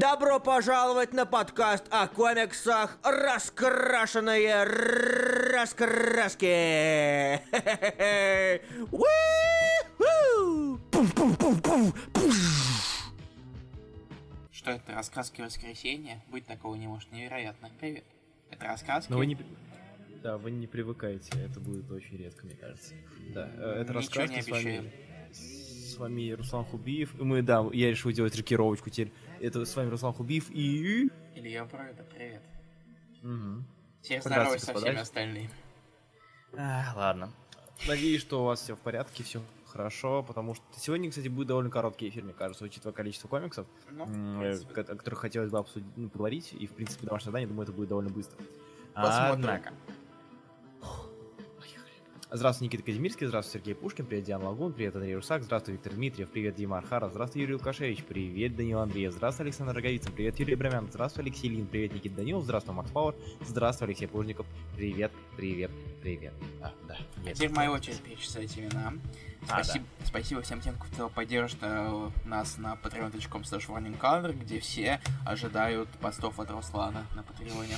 Добро пожаловать на подкаст о комиксах «Раскрашенные раскраски». Что это, раскраски воскресенья? Быть такого не может, невероятно. Привет. Это раскраски? Но вы не... Да, вы не привыкаете, это будет очень редко, мне кажется. Да, э, это Ничего раскраски не с вами... С вами Руслан Хубиев. Мы, да, я решил делать рокировочку теперь. Это с вами Руслан Хубиев и... Илья Бройда, привет. Теперь Здравствуйте, здоровайся со всеми остальными. А, ладно. Надеюсь, что у вас все в порядке, все хорошо, потому что сегодня, кстати, будет довольно короткий эфир, мне кажется, учитывая количество комиксов, Ну, о которых хотелось бы обсудить, ну, поговорить, и, в принципе, домашнее задание, думаю, это будет довольно быстро. Посмотрим. Однако, Здравствуй, Никита Казимирский, здравствуй, Сергей Пушкин, привет, Диана Лагун, привет, Андрей Русак, здравствуй, Виктор Дмитриев, привет, Дима Архаров, здравствуй, Юрий Лукашевич, привет, Данил Андреев, здравствуй, Александр Роговицын, привет, Юрий Брамян, здравствуй, Алексей Лин, привет, Никита Данилов, здравствуй, Макс Пауэр, здравствуй, Алексей Плужников, привет, привет, привет. А, да, нет. Теперь моя очередь перечислять имена. А, Спасибо, спасибо всем тем, кто поддержит э, нас на patreon.com slash где все ожидают постов от Руслана на Патреоне,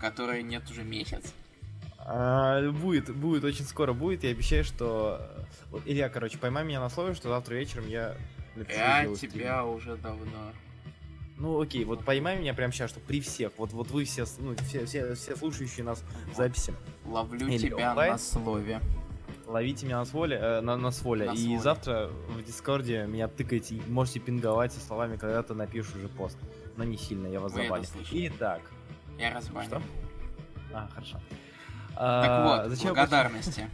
который нет уже месяц. А, будет, будет, очень скоро будет, я обещаю, что... Вот, Илья, короче, поймай меня на слове, что завтра вечером я напишу Я стрим. тебя уже давно. Ну окей, вот поймай меня прямо сейчас, что при всех, вот, вот вы все, ну, все, все, все слушающие нас в записи, Ловлю Или тебя онлайн? на слове. ловите меня на своле, э, на, на своле, На и своле. завтра в Дискорде меня тыкайте, можете пинговать со словами, когда ты напишешь уже пост. Но не сильно, я вас слышали. Итак, Я разбаню. Что? а, хорошо. Так А, вот, зачем благодарности.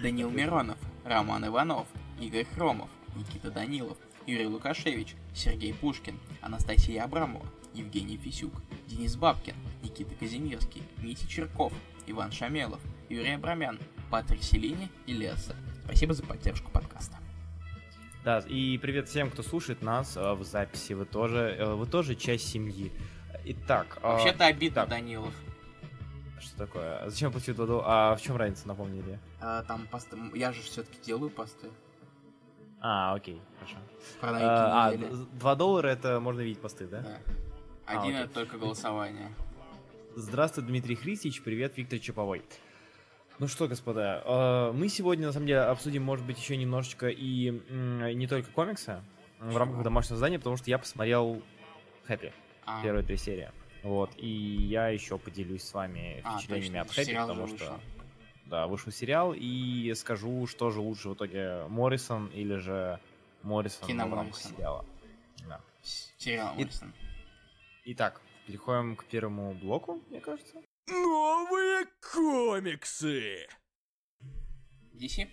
Данил Миронов, Роман Иванов, Игорь Хромов, Никита Данилов, Юрий Лукашевич, Сергей Пушкин, Анастасия Абрамова, Евгений Фисюк, Денис Бабкин, Никита Казимирский, Митя Черков, Иван Шамелов, Юрий Абрамян, Патрик Селини и Леса. Спасибо за поддержку подкаста. Да, и привет всем, кто слушает нас э, в записи, вы тоже, э, вы тоже часть семьи. Итак, а, Вообще-то обидно, так. Данилов. Что такое? А Зачем платить воду? А в чем разница, напомнили? А, там посты... Я же все-таки делаю посты. А, окей, хорошо. Про А, а, недели. 2 доллара это можно видеть посты, да? Да. А, Один окей. это только голосование. Здравствуй, Дмитрий Христич, привет, Виктор Чаповой. Ну что, господа, э, мы сегодня, на самом деле, обсудим, может быть, еще немножечко и не только комиксы в рамках домашнего задания, потому что я посмотрел Хэппи, А, первые три серии. Вот, и я еще поделюсь с вами А, впечатлениями точно, от Хэппи, потому что... вышел. Да, вышел сериал, и скажу, что же лучше в итоге, Моррисон или же Моррисон Кино в рамках Моррисон. сериала. Да. сериал И- Моррисон. Итак, переходим к первому блоку, мне кажется. Новые комиксы! DC?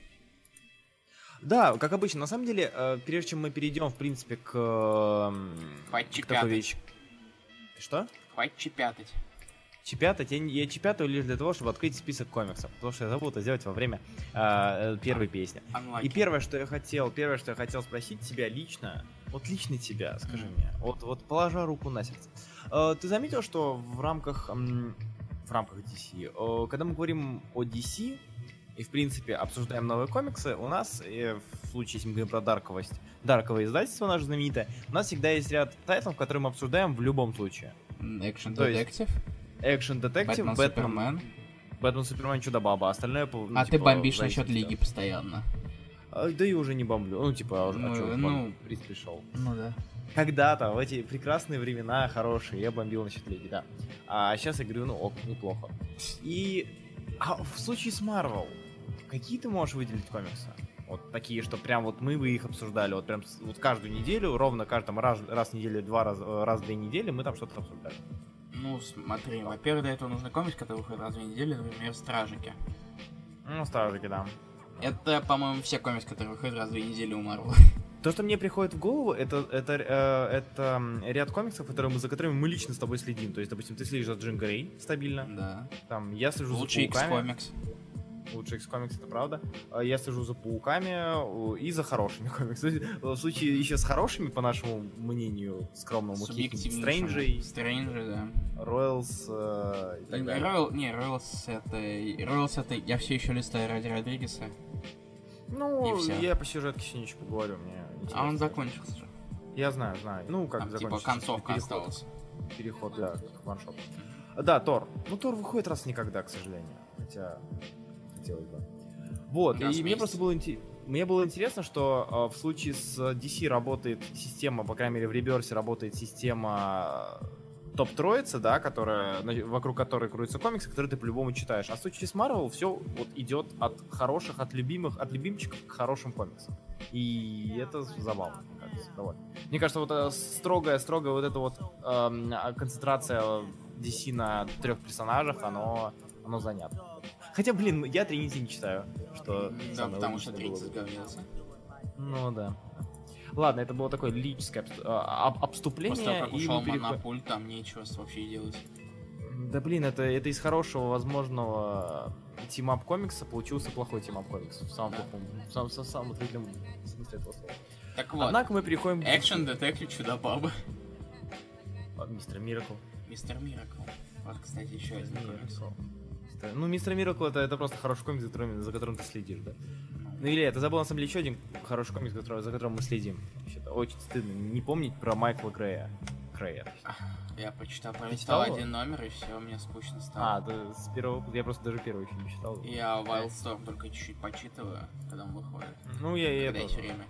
Да, как обычно, на самом деле, э, прежде чем мы перейдем, в принципе, к, Хватит к такой вещи. Что? Хватит чепятать. Чепятать? Я, я чепятаю лишь для того, чтобы открыть список комиксов, потому что я забыл это сделать во время э, э, первой песни. Unlucky. И первое, что я хотел, первое, что я хотел спросить тебя лично, вот лично тебя, скажи Мгм. мне, вот, вот положа руку на сердце. Э, ты заметил, что в рамках, м, в рамках DC, э, когда мы говорим о DC, и, в принципе, обсуждаем новые комиксы, у нас, э, в случае, если мы говорим про дарковость, дарковое издательство наше знаменитое, у нас всегда есть ряд тайтлов, которые мы обсуждаем в любом случае. Экшен То есть, детектив. Экшен Детектив, Бэтмен, Супермен. Бэтмен, Супермен, Чудо-Баба, остальное... по- ну, А ты типа, бомбишь зависит насчет Лиги постоянно. А, Да и уже не бомблю. Ну, типа, а Ну, чё, ну. бомб- приз пришел. Ну да. Когда-то, в эти прекрасные времена, хорошие, я бомбил насчет Лиги, да. А сейчас я говорю, ну ок, неплохо. И а в случае с Марвел, какие ты можешь выделить комиксы? Вот такие, что прям вот мы бы их обсуждали, вот прям вот каждую неделю, ровно каждом раз, раз в неделю, два раз, раз в две недели мы там что-то обсуждали. Ну, смотри, во-первых, для этого нужно комикс, который выходит раз в две недели, например, Стражики. Ну, стражики, да. Это, по-моему, все комиксы, которые выходят раз в две недели у Марвел. То, что мне приходит в голову, это, это, э, это ряд комиксов, которые мы, за которыми мы лично с тобой следим. То есть, допустим, ты следишь за Джин Грей стабильно. Да. Там, я слежу Лучший за пауками. X-комикс. Лучший X-комикс, это правда. А Я слежу за пауками и за хорошими комиксами. В случае еще с хорошими, по нашему мнению, скромному. Стрэнджей, Стрэнджи, да. Роялс э, и так далее. Ройл, не, Ройлс это... Ройлс это... Я все еще листаю ради Родригеса. Ну, я по сюжетке еще поговорю, мне А он закончился же. Я знаю, знаю. Ну, как Там типа закончить концовка переход. осталась. Переход, да, к ваншоту. Да, Тор. Ну, Тор выходит раз никогда, к сожалению. Хотя, хотелось бы. Вот, Раз и мне просто было интересно. Мне было интересно, что э, в случае с DC работает система, по крайней мере в Реберсе работает система э, топ-троицы, да, которая, на- вокруг которой крутятся комиксы, которые ты по-любому читаешь. А в случае с Marvel все вот идет от хороших, от любимых, от любимчиков к хорошим комиксам. И это забавно, мне кажется, довольно. Мне кажется, вот э, строгая, строгая вот эта вот а, концентрация DC на трех персонажах, оно, оно занятно. Хотя, блин, я Тринити не читаю, что Да, потому что логичное было 30 бы. говнился. Ну да. Ладно, это было такое лирическое а, об- обступление. После того, как ушел переход- там нечего вообще делать. Да блин, это, это из хорошего возможного team-up комикса получился плохой team-up комикс. В самом Да. плохом, в самом, в самом отрицательном смысле этого слова. Так вот, Однако мы переходим экшен, детектив, чудо-баба. А, Мистер Миракл. Мистер Миракл. Вот, кстати, еще один комикс. Мистер- Ну, Мистер Миракл это, это просто хороший комикс, за которым, за которым ты следишь, да? Ну или это забыл на самом деле еще один хороший комикс, который- за которым мы следим. Вообще-то очень стыдно не помнить про Майкла Грея. Грея. Я почитал, читал прочитал один номер, и все, мне скучно А, стало. да, с первого, я просто даже первый еще не читал. Я Wildstorm только чуть-чуть почитываю, когда он выходит. Ну, я и это. есть время.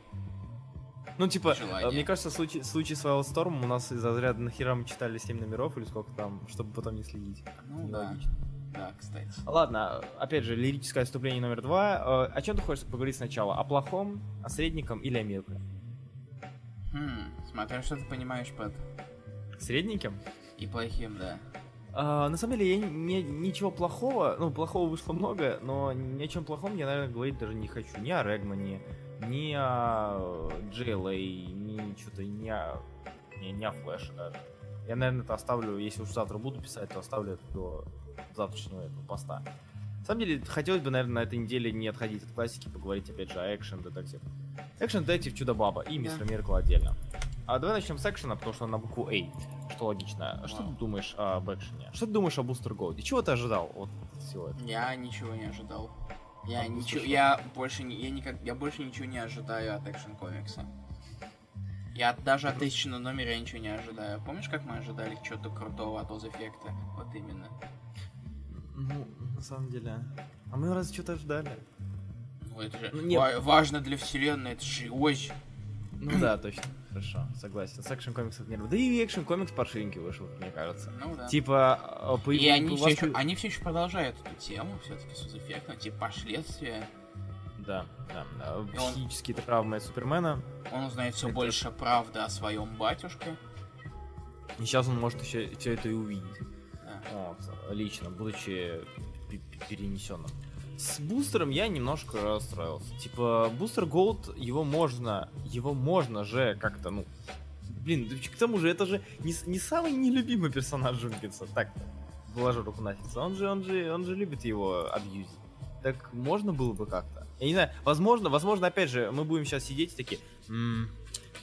Ну, типа, Желание. э, мне кажется, в случае, в случае с Wildstorm у нас из-за заряда нахера мы читали 7 номеров или сколько там, чтобы потом не следить. Ну Нелогично. да, кстати. Ладно, опять же, лирическое отступление номер два. Э, О чем ты хочешь поговорить сначала? О плохом, о средненьком или о мелком? Хм, смотря что ты понимаешь под Средненьким? и плохим, да. А, на самом деле, я не, ничего плохого, ну, плохого вышло много, но ни о чем плохом я, наверное, говорить даже не хочу. Ни о Регмане, ни о JLA, ни что-то, ни о, ни, ни о Флэше даже. Я, наверное, это оставлю, если уж завтра буду писать, то оставлю это до завтрашнего этого поста. На самом деле, хотелось бы, наверное, на этой неделе не отходить от классики, поговорить, опять же, о экшен детектив. Экшен детектив Чудо-Баба и Мистер Миркл отдельно. А давай начнем с экшена, потому что он на букву А, что логично. Что ты Вау. думаешь об экшене? Что ты думаешь о Бустер Голде? Чего ты ожидал от всего этого? Я ничего не ожидал. Я А, ничего, я больше не, я никак, я больше ничего не ожидаю от экшен комикса. Я даже от тысячного номера я ничего не ожидаю. Помнишь, как мы ожидали чего-то крутого от Оз Эффекта? Вот именно. Ну, на самом деле... А мы разве что-то ждали? Ну, это же Ну, нет. ва- важно для вселенной, это же ось. Ну да, точно. Хорошо, согласен. С экшен комиксов не. Да и экшен комикс паршивенький вышел, мне кажется. Ну да. Типа, э, по- И они все, еще, они все еще продолжают эту тему, все-таки с Эффектом, типа последствия. Да, да. да. И он- Психические травмы Супермена. Он узнает все Это- больше правды о своем батюшке. И сейчас он может еще все это и увидеть. Да. Вот, лично, будучи перенесенным. С бустером я немножко расстроился. Типа, бустер Голд, его можно, его можно же как-то, ну, блин, к тому же это же не, не самый нелюбимый персонаж Джургенса. Так, положу руку на сердце. Он же, он же, он же любит его абьюзить. Так можно было бы как-то. Я не знаю, возможно, возможно, опять же, мы будем сейчас сидеть такие, «М,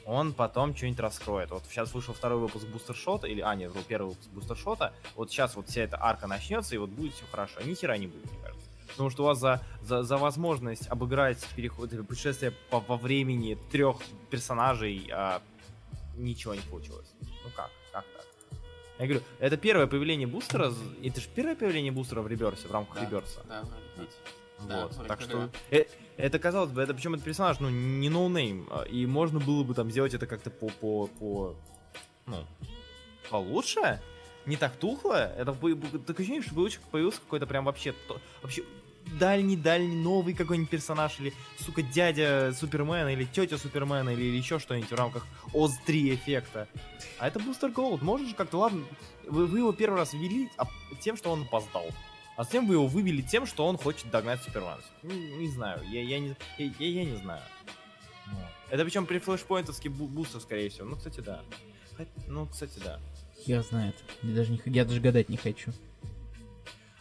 он потом что-нибудь раскроет. Вот сейчас вышел второй выпуск Booster Shot а, или, а, нет, был первый выпуск Booster Shot а, вот сейчас вот вся эта арка начнется, и вот будет все хорошо. Ни хера не будет, мне кажется. Потому что у вас за, за, за возможность обыграть переход, путешествие по, во времени трех персонажей а, ничего не получилось. Ну как? Как так? Я говорю, это первое появление бустера, это же первое появление бустера в Rebirth е, в рамках Да. Rebirth а. Да, быть. Да, Вот, так что э, это казалось бы, это причем это персонаж, ну не ноунейм, а, и можно было бы там сделать это как-то по по по ну получше, не так тухло. Это такое ощущение, что появился, появился какой-то прям вообще то- вообще дальний дальний новый какой-нибудь персонаж или сука дядя Супермена или тетя Супермена или, еще что-нибудь в рамках Оз 3 эффекта. А это Бустер Голд, можешь как-то ладно, вы, вы его первый раз ввели а, тем, что он опоздал. А затем вы его вывели тем, что он хочет догнать Супермена. Не, не знаю, я, я, не, я, я, я не знаю. Вот. Это причем при флешпоинтовский бу- бустер, скорее всего. Ну, кстати, да. Ну, кстати, да. Хер знает. Я даже, не, я даже гадать не хочу.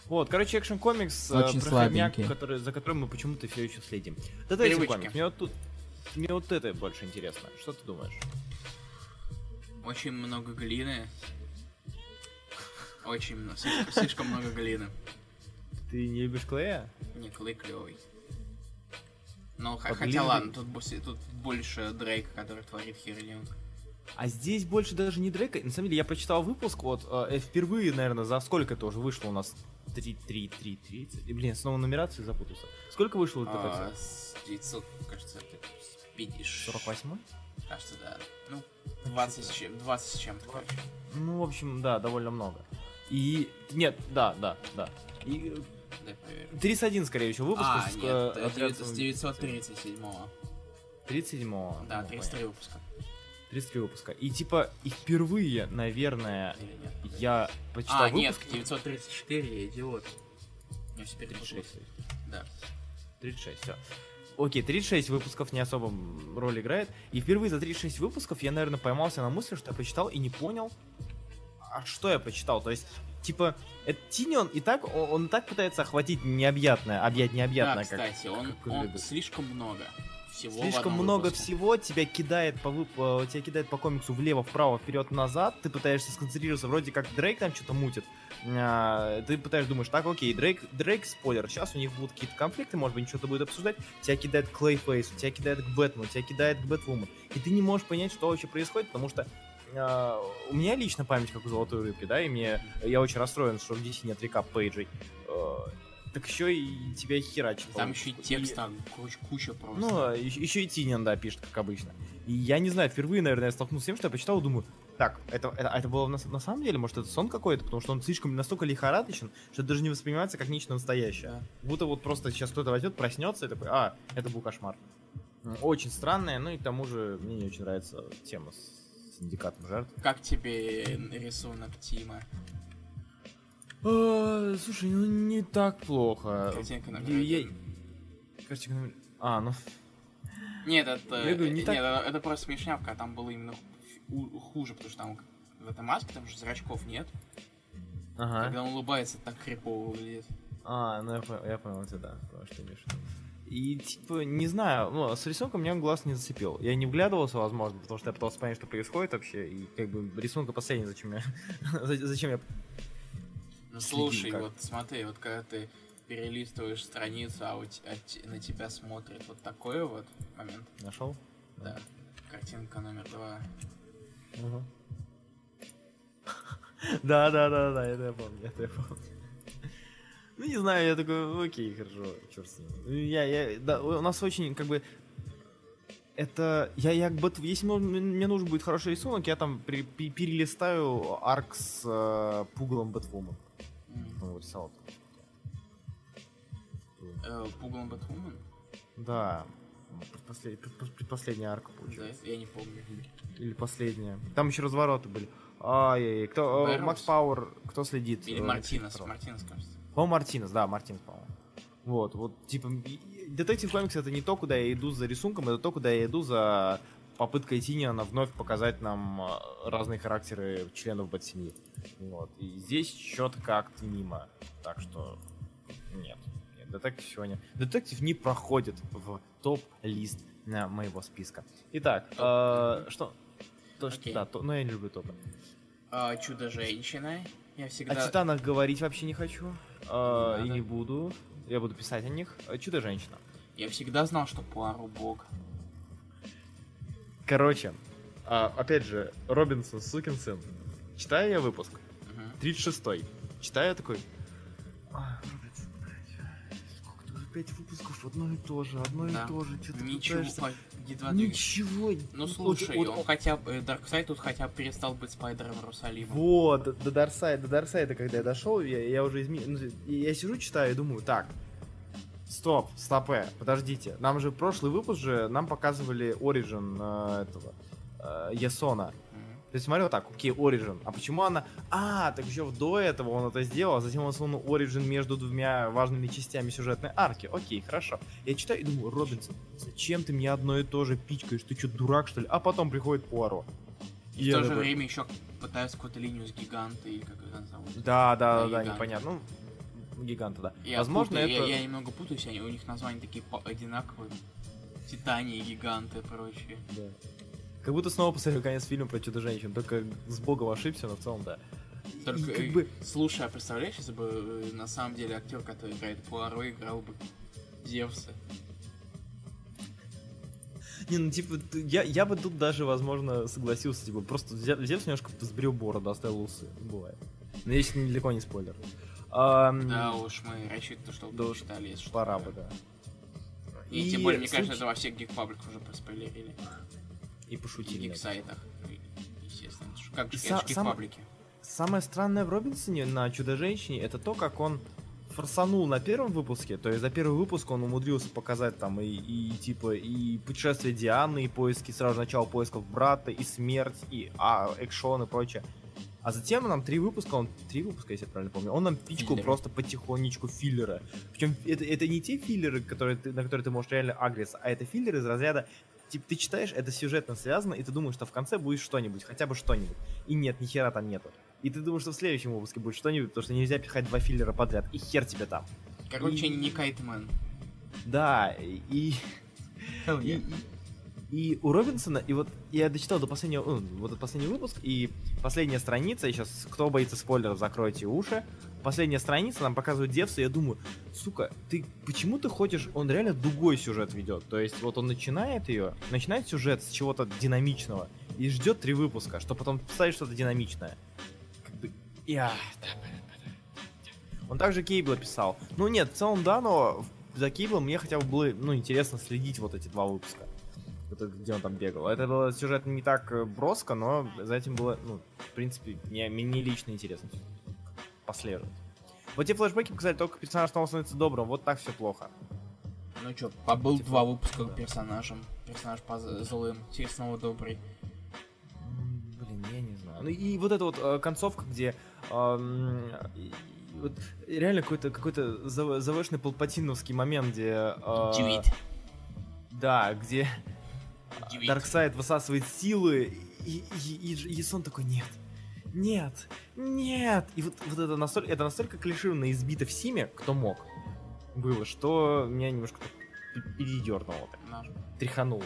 Вот, короче, экшен комикс, Очень про хомяк, слабенький. который, за которым мы почему-то все еще следим. Детектив Привычка. комикс. Мне вот тут. Мне вот это больше интересно. Что ты думаешь? Очень много глины. Очень много. Слишком, слишком много глины. Ты не любишь Клея? Не, клей клевый. Ну, х- А хотя глина- ладно, тут, тут больше Дрейк, который творит херню. А здесь больше даже не Дрейка. На самом деле, я прочитал выпуск, вот, э, впервые, наверное, за сколько это уже вышло у нас? 3, 3, 3, 30. И, блин, снова нумерацию запутался. Сколько вышло это А, с 900, кажется, это с 50. 48 Кажется, да. Ну, 20 с чем, 20 с чем-то, короче. Ну, в общем, да, довольно много. И... Нет, да, да, да. И Дай проверю. 31, скорее всего, выпусков. А, нет, э, отряд- 900 с 937-го. 37-го. Да, ну, 33 выпуска. 33 выпуска. И типа, и впервые, наверное, Или нет? я почитал А, нет, выпуск. 934, я идиот. Я все перепутал. 36. Да. 36, все. Окей, 36 выпусков не особо роль играет. И впервые за 36 выпусков я, наверное, поймался на мысли, что я почитал и не понял, а что я почитал. То есть, типа, это Тинион и так, он, он так пытается охватить необъятное, объять Да, необъятное. как- кстати, он, как он слишком много. Всего Слишком много выпуске. всего тебя кидает по вып... тебя кидает по комиксу влево, вправо, вперед, назад. Ты пытаешься сконцентрироваться, вроде как Дрейк там что-то мутит. А, ты пытаешься думаешь, так, окей, Дрейк, Дрейк, спойлер, сейчас у них будут какие-то конфликты, может быть, что-то будет обсуждать. Тебя кидает к Клейфейсу, тебя кидает к Бэтмену, тебя кидает к Бэтвумен. И ты не можешь понять, что вообще происходит, потому что а, у меня лично память как у золотой рыбки, да, и мне я очень расстроен, что в DC нет рекап пейджей. А, так еще и тебя херачит. Там еще и текст, там, короче, куча просто. Ну, еще, и Тинин, да, пишет, как обычно. И я не знаю, впервые, наверное, я столкнулся с тем, что я почитал и думаю, так, это, это, это было на, на самом деле, может, это сон какой-то, потому что он слишком настолько лихорадочен, что это даже не воспринимается как нечто настоящее. Да. Будто вот просто сейчас кто-то возьмет, проснется и такой, а, это был кошмар. Очень странное, ну и к тому же мне не очень нравится тема с синдикатом жертв. Как тебе рисунок Тима? А, слушай, ну не так плохо. Картинка номер Я-. Картинка номер... А, ну... Нет, это, Я говорю, не нет, так- это, это просто смешнявка, а там было именно ху- хуже, потому что там в этой маске там же зрачков нет. Ага. Когда он улыбается, так крипово выглядит. А, ну я понял, я понял тебя, да, понял, что ты имеешь. И, типа, не знаю, ну, с рисунком меня глаз не зацепил. Я не вглядывался, возможно, потому что я пытался понять, что происходит вообще, и, как бы, рисунка последний, зачем я... за- Зачем я... Ну слушай, вот смотри, вот когда ты перелистываешь страницу, а, у те- а на тебя смотрит вот такой вот момент, Нашел? да. Картинка номер два. Да, да, да, да, это я помню, это я помню. Ну, не знаю, я такой, окей, хорошо, черт с ним. Ну, Я, я, да, у нас очень, как бы, это, я, я, если мне- нужен будет хороший рисунок, я там при- пе- перелистаю арк с э, пугалом Бэтвума. М. Ну, рисовал. Э, Пугалом Бэтвумен? Да, предпослед- предпос- предпоследняя арка Да, получилась. я не помню. Или последняя. Там еще развороты были. Ай, кто, э? Макс Пауэр, кто следит? Или э, Мартинес, Мартинес, кажется. По-моему, Мартинес, да, Мартинес, по-моему. Вот, вот, типа, Детектив Комикс это не то, куда я иду за рисунком, это то, куда я иду за попыткой Тиниана вновь показать нам э, разные характеры членов Бэт-семьи. Вот, и здесь что-то как-то мимо, так что нет. нет детектив сегодня... Детектив не проходит в топ-лист э, моего списка. Итак, э, что... То, что, Окей. да, то, но я не люблю топы. А, Чудо-женщина. Я О всегда... Титанах говорить вообще не хочу. э, Не и надо. не буду. Я буду писать о них. Э, Чудо-женщина. Я всегда знал, что Пуаро бог. Короче, а, опять же, Робинсон, сукин сын. Читаю я выпуск. Мгм. 36-й. Читаю я такой... «А, Робинсон, сколько тут пять выпусков, одно и то же, одно Да. и то же. Что ты Ничего, пытаешься- едва двигается. Ничего. Ну Вот- слушай, вот- он хотя бы... Дарксайд тут хотя бы перестал быть Спайдером Иерусалима. Вот, до- Дарсайда, до Дарсайда, когда я дошел, я, я уже изменил. я сижу, читаю и думаю, так, стоп, стопе, подождите. Нам же прошлый выпуск же нам показывали Origin э, этого э, Ясона. То есть смотрел так, окей, Origin. А почему она... А, так еще до этого он это сделал, а затем он сунул Origin между двумя важными частями сюжетной арки. Окей, хорошо. Я читаю и думаю, Робинсон, зачем ты мне одно и то же пичкаешь? Ты что, дурак, что ли? А потом приходит Пуаро. И в то же время еще пытаются какую-то линию с гигантой, или как это зовут. Да, да, Да, да, непонятно. Ну, гиганты, да. Я Возможно, путаю, это... я, я немного путаюсь, они, у них названия такие одинаковые. Титания, гиганты и прочее. Да. Как будто снова посмотрел конец фильма про чудо-женщин, только с богом ошибся, но в целом да. Только, И как э, бы- слушай, а представляешь, если бы э, на самом деле актер, который играет Пуаро, играл бы Зевса? Не, ну типа, я, я бы тут даже, возможно, согласился, типа, просто взял немножко сбрил бороду, оставил усы. Бывает. Но если недалеко не спойлер. Ам, Да уж, мы рассчитываем, что Да уж, читали, если. Пора бы, да. И, тем более, мне суть- кажется, это во всех гик-пабликах уже проспойлерили. И И пошутили. гик-сайтах. И, Естественно. Ш- Как же, са- сам- гик-паблики. Самое странное в Робинсоне на Чудо-женщине это то, как он форсанул на первом выпуске, то есть за первый выпуск он умудрился показать там и, и типа и путешествие Дианы, и поиски, сразу же начало поисков брата, и смерть, и а, экшон и прочее. А затем нам три выпуска, он три выпуска, если я правильно помню, он нам пичкал Филлеры. просто потихонечку филлеры. Причем это, это не те филлеры, которые ты, на которые ты можешь реально агриться, а это филлеры из разряда Типа, ты читаешь, это сюжетно связано, и ты думаешь, что в конце будет что-нибудь, хотя бы что-нибудь. И нет, ни хера там нету. И ты думаешь, что в следующем выпуске будет что-нибудь, потому что нельзя пихать два филлера подряд, и хер тебе там. Короче, И- не Кайтмен. Да, и, и, и, и у Робинсона, и вот я дочитал до последнего, ну, вот этот последний выпуск, и последняя страница, и сейчас, кто боится спойлеров, закройте уши. Последняя страница нам показывает Девса, и я думаю, сука, ты почему ты хочешь, он реально дугой сюжет ведет. То есть вот он начинает ее, начинает сюжет с чего-то динамичного, и ждет три выпуска, чтобы потом писать что-то динамичное. Как бы, я... Он также Кейбла писал. Ну нет, в целом да, но за Кейблом мне хотя бы было, ну, интересно следить вот эти два выпуска. Вот где он там бегал. Это было сюжет не так э, броско, но за этим было, ну, в принципе, мне, мне лично интересно последовать. Вот те флешбеки показали, только персонаж снова становится добрым, вот так все плохо. Ну чё, побыл Типа, два выпуска персонажем. Персонаж по злым, теперь снова добрый. Блин, я не знаю. Ну и вот эта вот э, концовка, где и- и вот реально какой-то какой-то зав- завышенный палпатиновский момент, где... э. Да, где Дюит. Дарксайд высасывает силы, и, и, и, Дж- Ясон такой, нет, нет, нет. И вот, вот это, настолько, это настолько клишированно избито в Симе, кто мог, было, что меня немножко передернуло, так, тряхануло.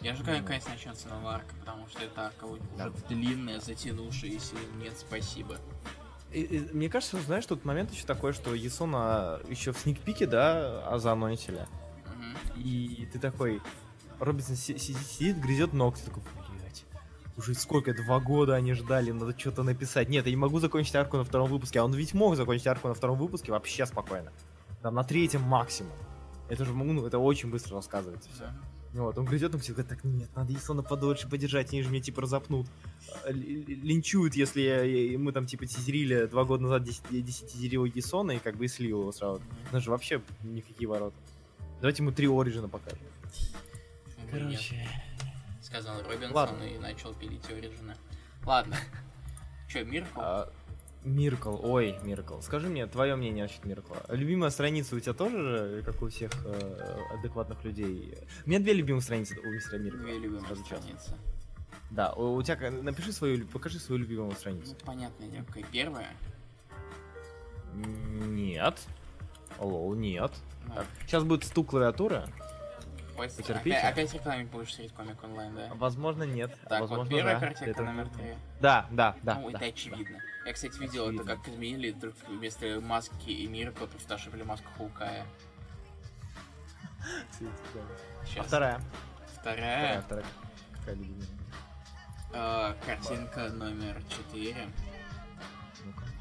Я ожидаю, наконец начнется новая арка, потому что это арка уже Да. длинная, затянувшаяся. Нет, спасибо. И- и мне кажется, знаешь, тут момент еще такой, что Ясона еще в сникпике, да, а заанонсили. Мгм. И ты такой, Робинсон си- си- сидит, грызет ногти, такой, уже сколько, два года они ждали, надо что-то написать. Нет, я не могу закончить арку на втором выпуске, а он ведь мог закончить арку на втором выпуске вообще спокойно. Там на третьем максимум. Это же, ну, это очень быстро рассказывается все. Вот, он грызет ногти, говорит, так нет, надо Ясона подольше подержать, они же меня типа разопнут. Л- Линчуют, если я- я- мы там типа тизерили два года назад 10, 10 тизерил Ясона и как бы и слил его сразу. Это же вообще никакие ворота. Давайте ему три Ориджина покажем. И нет? Сказал Робинсон Ладно. и начал пилить Ориджина. Ладно. Чё, Миркл? А, Миркл, ой, Миркл. Скажи мне, твое мнение насчет Миркла. Любимая страница у тебя тоже, же, как у всех э, адекватных людей? У меня две любимых страницы у мистера Миркла. Две любимые Сразу честно. страницы. Да, у, у тебя, напиши свою, покажи свою любимую Ну, страницу. понятное дело, какая первая. Нет. Алло, нет. Да. Так, сейчас будет стук клавиатуры. Хватит. потерпите. Опять, опять рекламить будешь средь комик онлайн, да? Возможно, нет. Так, Возможно, вот первая да. картинка Это- номер три. Да, да, да. ну, да. это очевидно. Я, кстати, видел Очевидно. это, как изменили, только вместо маски и Миркла притащили маску Хаукая. А вторая. Вторая. Вторая, вторая. Какая любимая? э, картинка номер четыре.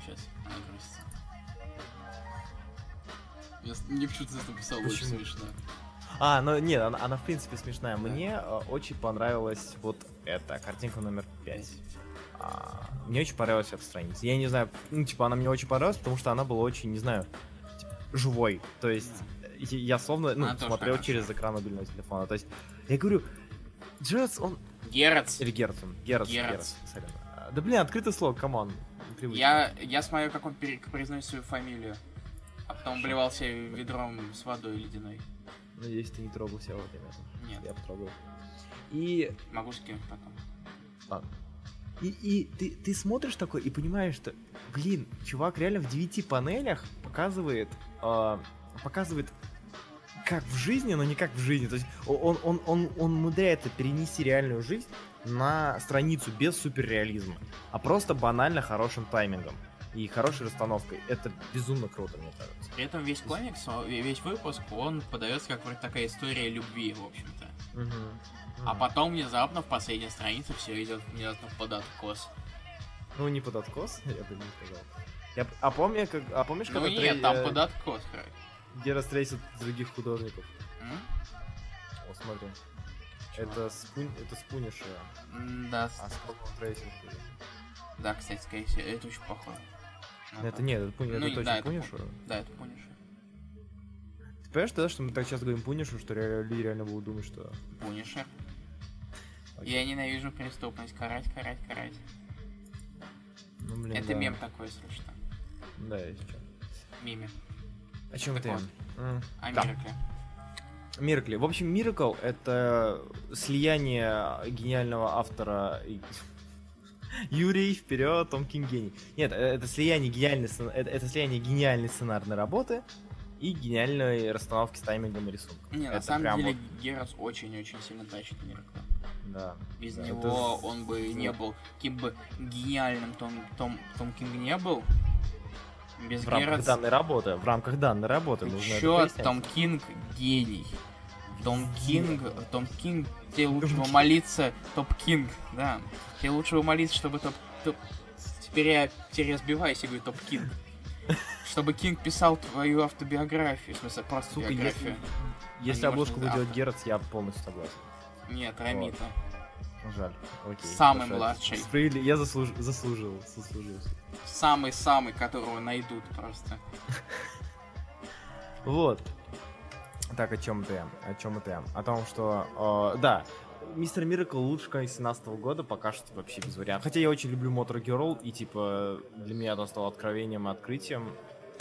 Сейчас, она грузится. Я мне почему-то это написал очень смешно. А, ну нет, она, она в принципе смешная. Мне э, очень понравилась вот эта картинка номер 5. мне очень понравилась эта страница. Я не знаю, ну типа она мне очень понравилась, потому что она была очень, не знаю, типа, живой. То есть э, я, словно ну, Она смотрел через экран мобильного телефона. То есть я говорю, Джетс, он... Герц. Или. Герц, Герц. Герц, сорян. А, Да блин, открытый слог, come on. Я, я смотрю, как он пере- произносит свою фамилию. А потом блевал себе ведром с водой ледяной. Надеюсь, ты не трогал вот именно. Нет, Я потрогал. И могу скинуть потом. Ладно. И, и ты, ты смотришь такой и понимаешь, что, блин, чувак реально в девяти панелях показывает, э, показывает как в жизни, но не как в жизни. То есть он, он, он, он умудряется перенести реальную жизнь на страницу без суперреализма, а просто банально хорошим таймингом и хорошей расстановкой. Это безумно круто, мне кажется. При этом весь комикс, весь выпуск, он подается как вроде такая история любви, в общем-то. А потом внезапно в последней странице все идет внезапно под откос. Ну, не под откос, я бы не сказал. Я... А, помни, как... а помнишь, Ну когда нет, трей- там э, под откос, короче. где растрейсят других художников? М? О, смотри. Чего? Это спун... это спуниши. Да, А сколько он трейсинг да, кстати, скорее всего, это очень похоже. На Это то. нет, это. Ну, это точно да, это пунишер. Да, это Пунишер. Ты понимаешь, да, что мы так часто говорим пунишер, что люди реально будут думать, что... Пунишер. Я ненавижу преступность. Карать, карать, карать. Ну, блин, это да. мем такой, что. Да, если чё. Миме. О чем Так это я? вот. А да. Миракле? Миракли. В общем, Миракл это слияние гениального автора и- Юрий вперед, Том Кинг гений. Нет, э, это слияние гениальной, это, это слияние гениальной сценарной работы и гениальной расстановки с таймингом и рисунком. Не, на Это самом прям деле вот, Герадс очень-очень сильно тащит Миракла. да. Без Да, него это- он бы не был, каким бы гениальным Том, Том, Том Кинг не был. Без В рамках данной работы, в рамках данной работы нужно это Чё. Том Кинг гений. Том Кинг, Том Кинг, тебе лучше бы молиться, Топ Кинг, да. Тебе лучше бы молиться, чтобы Топ... Топ... Теперь я теперь разбиваюсь и говорю Топ Кинг. Чтобы Кинг писал твою автобиографию, в смысле, просто Сука, биографию. если, если обложку будет делать. Герц, я полностью согласен. Нет, Рамита. Жаль. Окей. Самый хорошо. младший. Справедли- Я заслуж- заслужил, заслужил. Самый-самый, которого найдут просто. Вот. Так, о чем ты? О чем это? я? О том, что... э, да, Мистер Миракл лучше конец 17 года, пока что вообще без вариантов. Хотя я очень люблю Мотор Герл, и типа для меня это стало откровением и открытием.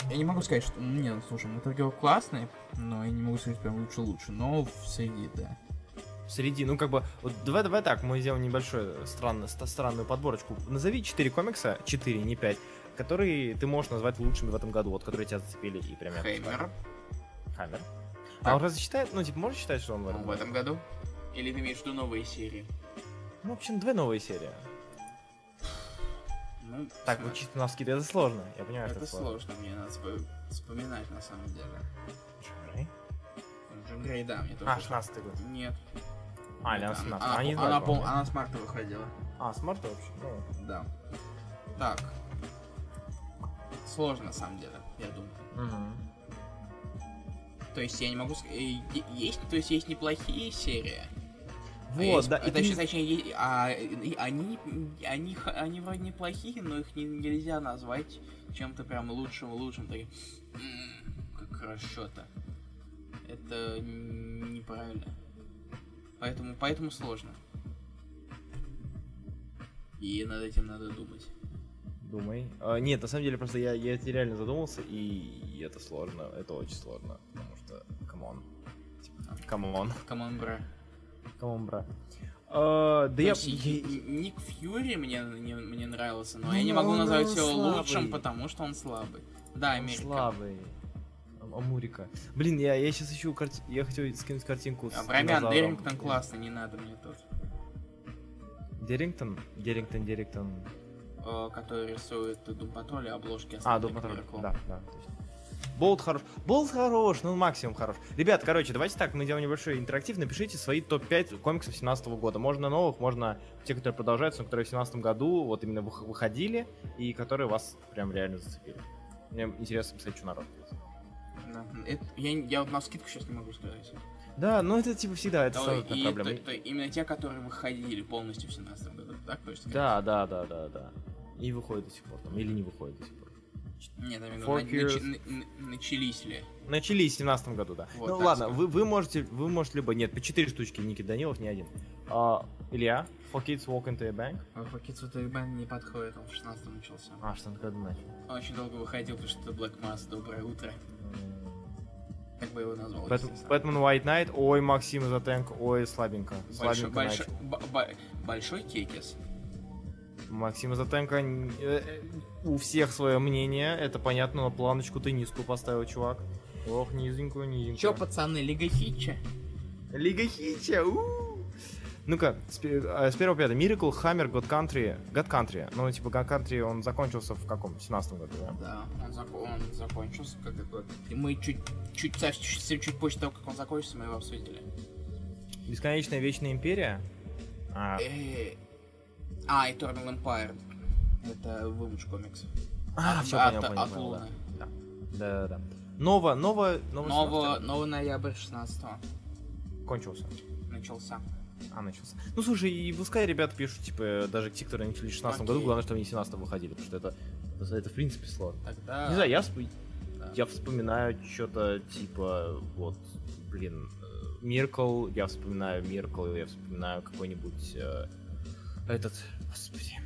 Я не могу сказать, что... Не, ну слушай, Моторгел классный, но я не могу сказать прям лучше-лучше, но в среди, да. Среди, ну как бы, вот давай, давай так, мы сделаем небольшую странно, ста- странную подборочку. Назови 4 комикса, 4, не 5, которые ты можешь назвать лучшими в этом году, вот которые тебя зацепили и прям... Хеймер Хаммер. А он разве считает, ну типа можешь считать, что он в ну, этом в этом году. Или ты имеешь в виду новые серии? Ну, в общем, две новые серии. Ну, Так, смотри, чисто на вскид, это сложно, я понимаю, что это сложно, мне надо вспо- вспоминать на самом деле. Джим Джим Грей, да, мне тоже. А, 16 год. Нет. А, или она 17. она, она, знаю, пол- она с марта выходила. А, смарт вообще? Ну, Да. Так. Сложно, на самом деле, я думаю. мгм. То есть я не могу сказать... Есть, то есть есть неплохие серии. А Вот, есть- да, и Это ты точнее, а, они, они, они вроде неплохие, но их не- нельзя назвать чем-то прям лучшим-лучшим. Таким, «М, как расчета. Это неправильно. Поэтому, поэтому сложно. И над этим надо думать. Думай. А, нет, на самом деле, просто я, я реально задумался, и это сложно, это очень сложно, потому come on. Типа, come on, Come on, bruh. come on, bruh. А, да я... есть, я- Н- Ник Фьюри мне, не- мне нравился, но Ну, я не могу он, назвать он его слабый. лучшим, потому что он слабый. Да, он Америка. слабый. Ам- Амурика. Блин, я, я сейчас ищу карти... Я хотел скинуть картинку с Абрамян. Деррингтон классный, не надо мне тот. Дерингтон? Дерингтон, Дерингтон. э, который рисует Doom Patrol и обложки А, Патруль. игроков. Да, да, точно. Болт хорош. Болт хорош, ну максимум хорош. Ребят, короче, давайте так, мы делаем небольшой интерактив. Напишите свои топ-5 комиксов 17 года. Можно новых, можно те, которые продолжаются, но которые в 17 году вот именно вых- выходили и которые вас прям реально зацепили. Мне интересно посмотреть, что народ. Да. Это- я, я вот на скидку сейчас не могу сказать. Да, ну это типа всегда, это и проблема. то- то именно те, которые выходили полностью в 17 году, так? Да, да, да, да, да. И выходит до сих пор там, или не выходит до сих пор. Нет, я имею в виду, Four на- Years. начи- на- на- начались ли? Начались в 17 году, да. Вот ну ладно, вы, вы можете, вы можете либо нет, по 4 штучки Ники Данилов, не один. А, Илья, For Kids Walk into a Bank. Факитсу Бand не подходит, он в 16 начался. А, что он когда начал? Он очень долго выходил, потому что это Black Mass, доброе утро. Так бы его назвал. Бэтмен White Knight, ой, Максим за танк, ой, слабенько. Большой, Слабенько большой, начал. б- б- большой кекис. Максим за танка, у всех свое мнение, это понятно, но планочку ты низкую поставил, чувак. Ох, низенькую, низенькую. Чё, пацаны, Лига Хитча? Лига Хитча, у Ну-ка, с, а, с первого пятого. Miracle, Hammer, God Country. God Country. Ну, типа, God Country, он закончился в каком? 17 году, да? Да, он, зак- он закончился как год. И мы чуть, чуть, совсем чуть, чуть позже того, как он закончился, мы его обсудили. Бесконечная Вечная Империя. А, Э, А, Eternal Empire. Это вымуч комиксов. а, От- все от- понял, понял, от понял, Луны. да. Да, да, да. Ново, ново, ново, Ново, новый ноябрь 16 кончился. начался. А, начался. Ну, слушай, и пускай ребята пишут, типа, даже те, которые начали в 16 году, главное, чтобы они в 17 выходили, потому что это, это, это, в принципе сложно. Тогда... Не знаю, я, всп- да. я вспоминаю что-то типа, вот, блин, э, Миркл, я вспоминаю Миркл, я вспоминаю какой-нибудь э, этот, господи,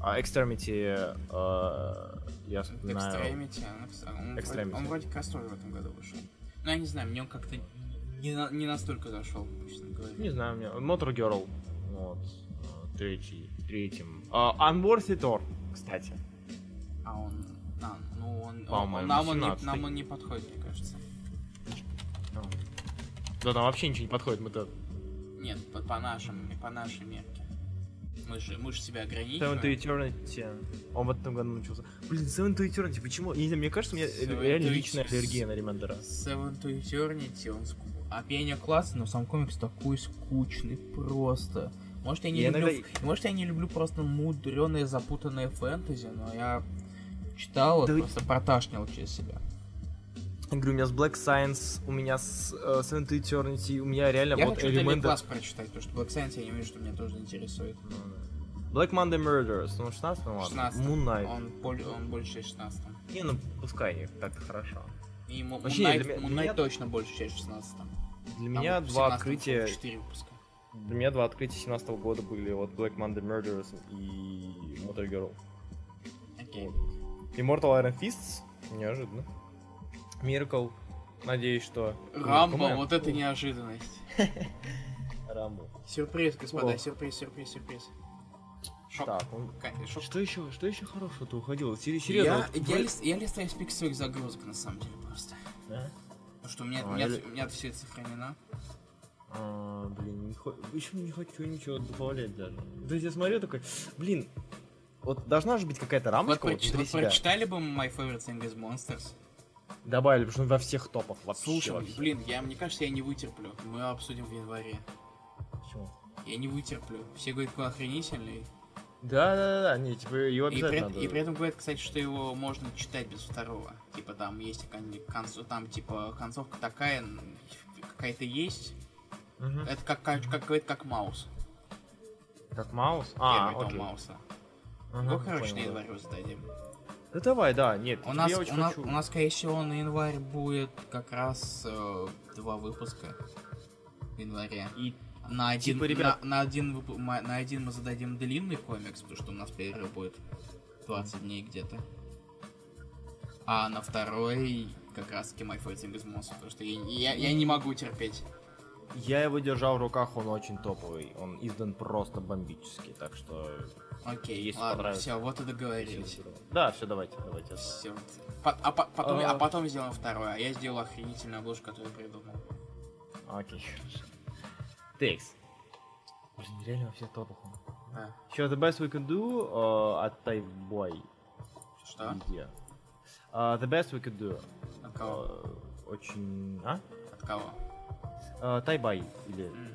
а, Extremity, э, я вспоминаю... Extremity, он, он вроде- Extremity. он тоже в этом году вышел. Ну, я не знаю, мне он как-то не, на- не настолько зашел, честно говоря. Не знаю, меня Motor Girl, вот, третий, третьим. А, Unworthy Thor, кстати. А он... А, ну он... он- По-моему, нам, он не, 17-й. нам он не подходит, мне кажется. Да, там вообще ничего не подходит, мы-то... Нет, по, по нашим, по нашей мерке. Мы же, мы же себя Seven ограничиваем. to Eternity. Он в этом году начался. Блин, Seven to Eternity, почему? Не знаю, мне кажется, у меня Seven реально личная аллергия на Ремендера. Seven to Eternity, он ску- Опение классно, но сам комикс такой скучный просто. Может я не Я люблю, иногда- может я не люблю просто мудреные запутанные фэнтези, но я читал Да просто проташнил через себя. Я говорю, у меня с Black Science, у меня с э, Seven to Eternity, у меня реально Я вот хочу элементы... Class прочитать, потому что Black Science я не вижу, что меня тоже интересует. Black Monday Murders, ну 16 ладно. 16 Moon Knight. Он, боль- он больше 16 Не, ну пускай, так-то хорошо. И Mo- Moon Вообще, Knight, для меня- Moon Knight меня- точно больше, чем 16 Для меня два открытия... 4 выпуска. Для меня два открытия 17 года были вот Black Monday Murders и Motor Girl. Окей. Immortal Iron Fists, неожиданно. Miracle, надеюсь, что... Рамбо, вот это неожиданность. Рамбо. Сюрприз, господа, О. сюрприз, сюрприз, сюрриз. Шок. Так, он... Шок. Что еще, что еще хорошего-то уходило? Серьезно, Я, вот я, лист- я листаю список своих загрузок, на самом деле, просто. Да? Потому что у меня, А, у меня, я у меня все это сохранено. А, блин, не хо- еще не хочу ничего добавлять даже. То есть я смотрю такой, блин, вот должна же быть какая-то Вот, рамочка вот вот себя. прочитали бы My Favorite Thing is Monsters? Добавили, потому что он во всех топах вообще. Слушай, во всех. блин, я, мне кажется, я не вытерплю. Мы обсудим в январе. Почему? Я не вытерплю. Все говорят, какой охренительный. Да, да, да, да, не, типа его И при, надо. и при этом говорят, кстати, что его можно читать без второго. Типа там есть кон- концо- там типа концовка такая, какая-то есть. Мгм. Это как, как, как, говорит, как Маус. Как Маус? А, Первый том окей. Мауса. Ага, Его, короче, на январь сдадим. Да давай, да, нет, У нас, я у, очень нас, хочу. у нас, скорее всего, на январь будет как раз э, два выпуска. В январе. И На один, Типа, ребят- на, на один, вып- на один мы зададим длинный комикс, потому что у нас перерыв будет 20 дней где-то. А на второй как раз таки My Fighting is Monster, потому что я, я, я не могу терпеть. я его держал в руках, он очень топовый. Он издан просто бомбически, так что... Окей, Если ладно, понравится. все, вот и договорились. Да, все, давайте, давайте. Все. а, по- потом, А. а потом сделаем второе, а я сделал охренительную обложку, которую придумал. Окей, хорошо. Текс. Блин, реально он. Да. Еще The Best We Can Do э, от Тайбой. Что? Везде. А, the Best We Could Do. От кого? Э, очень... А? От кого? Э, Тайбай или М,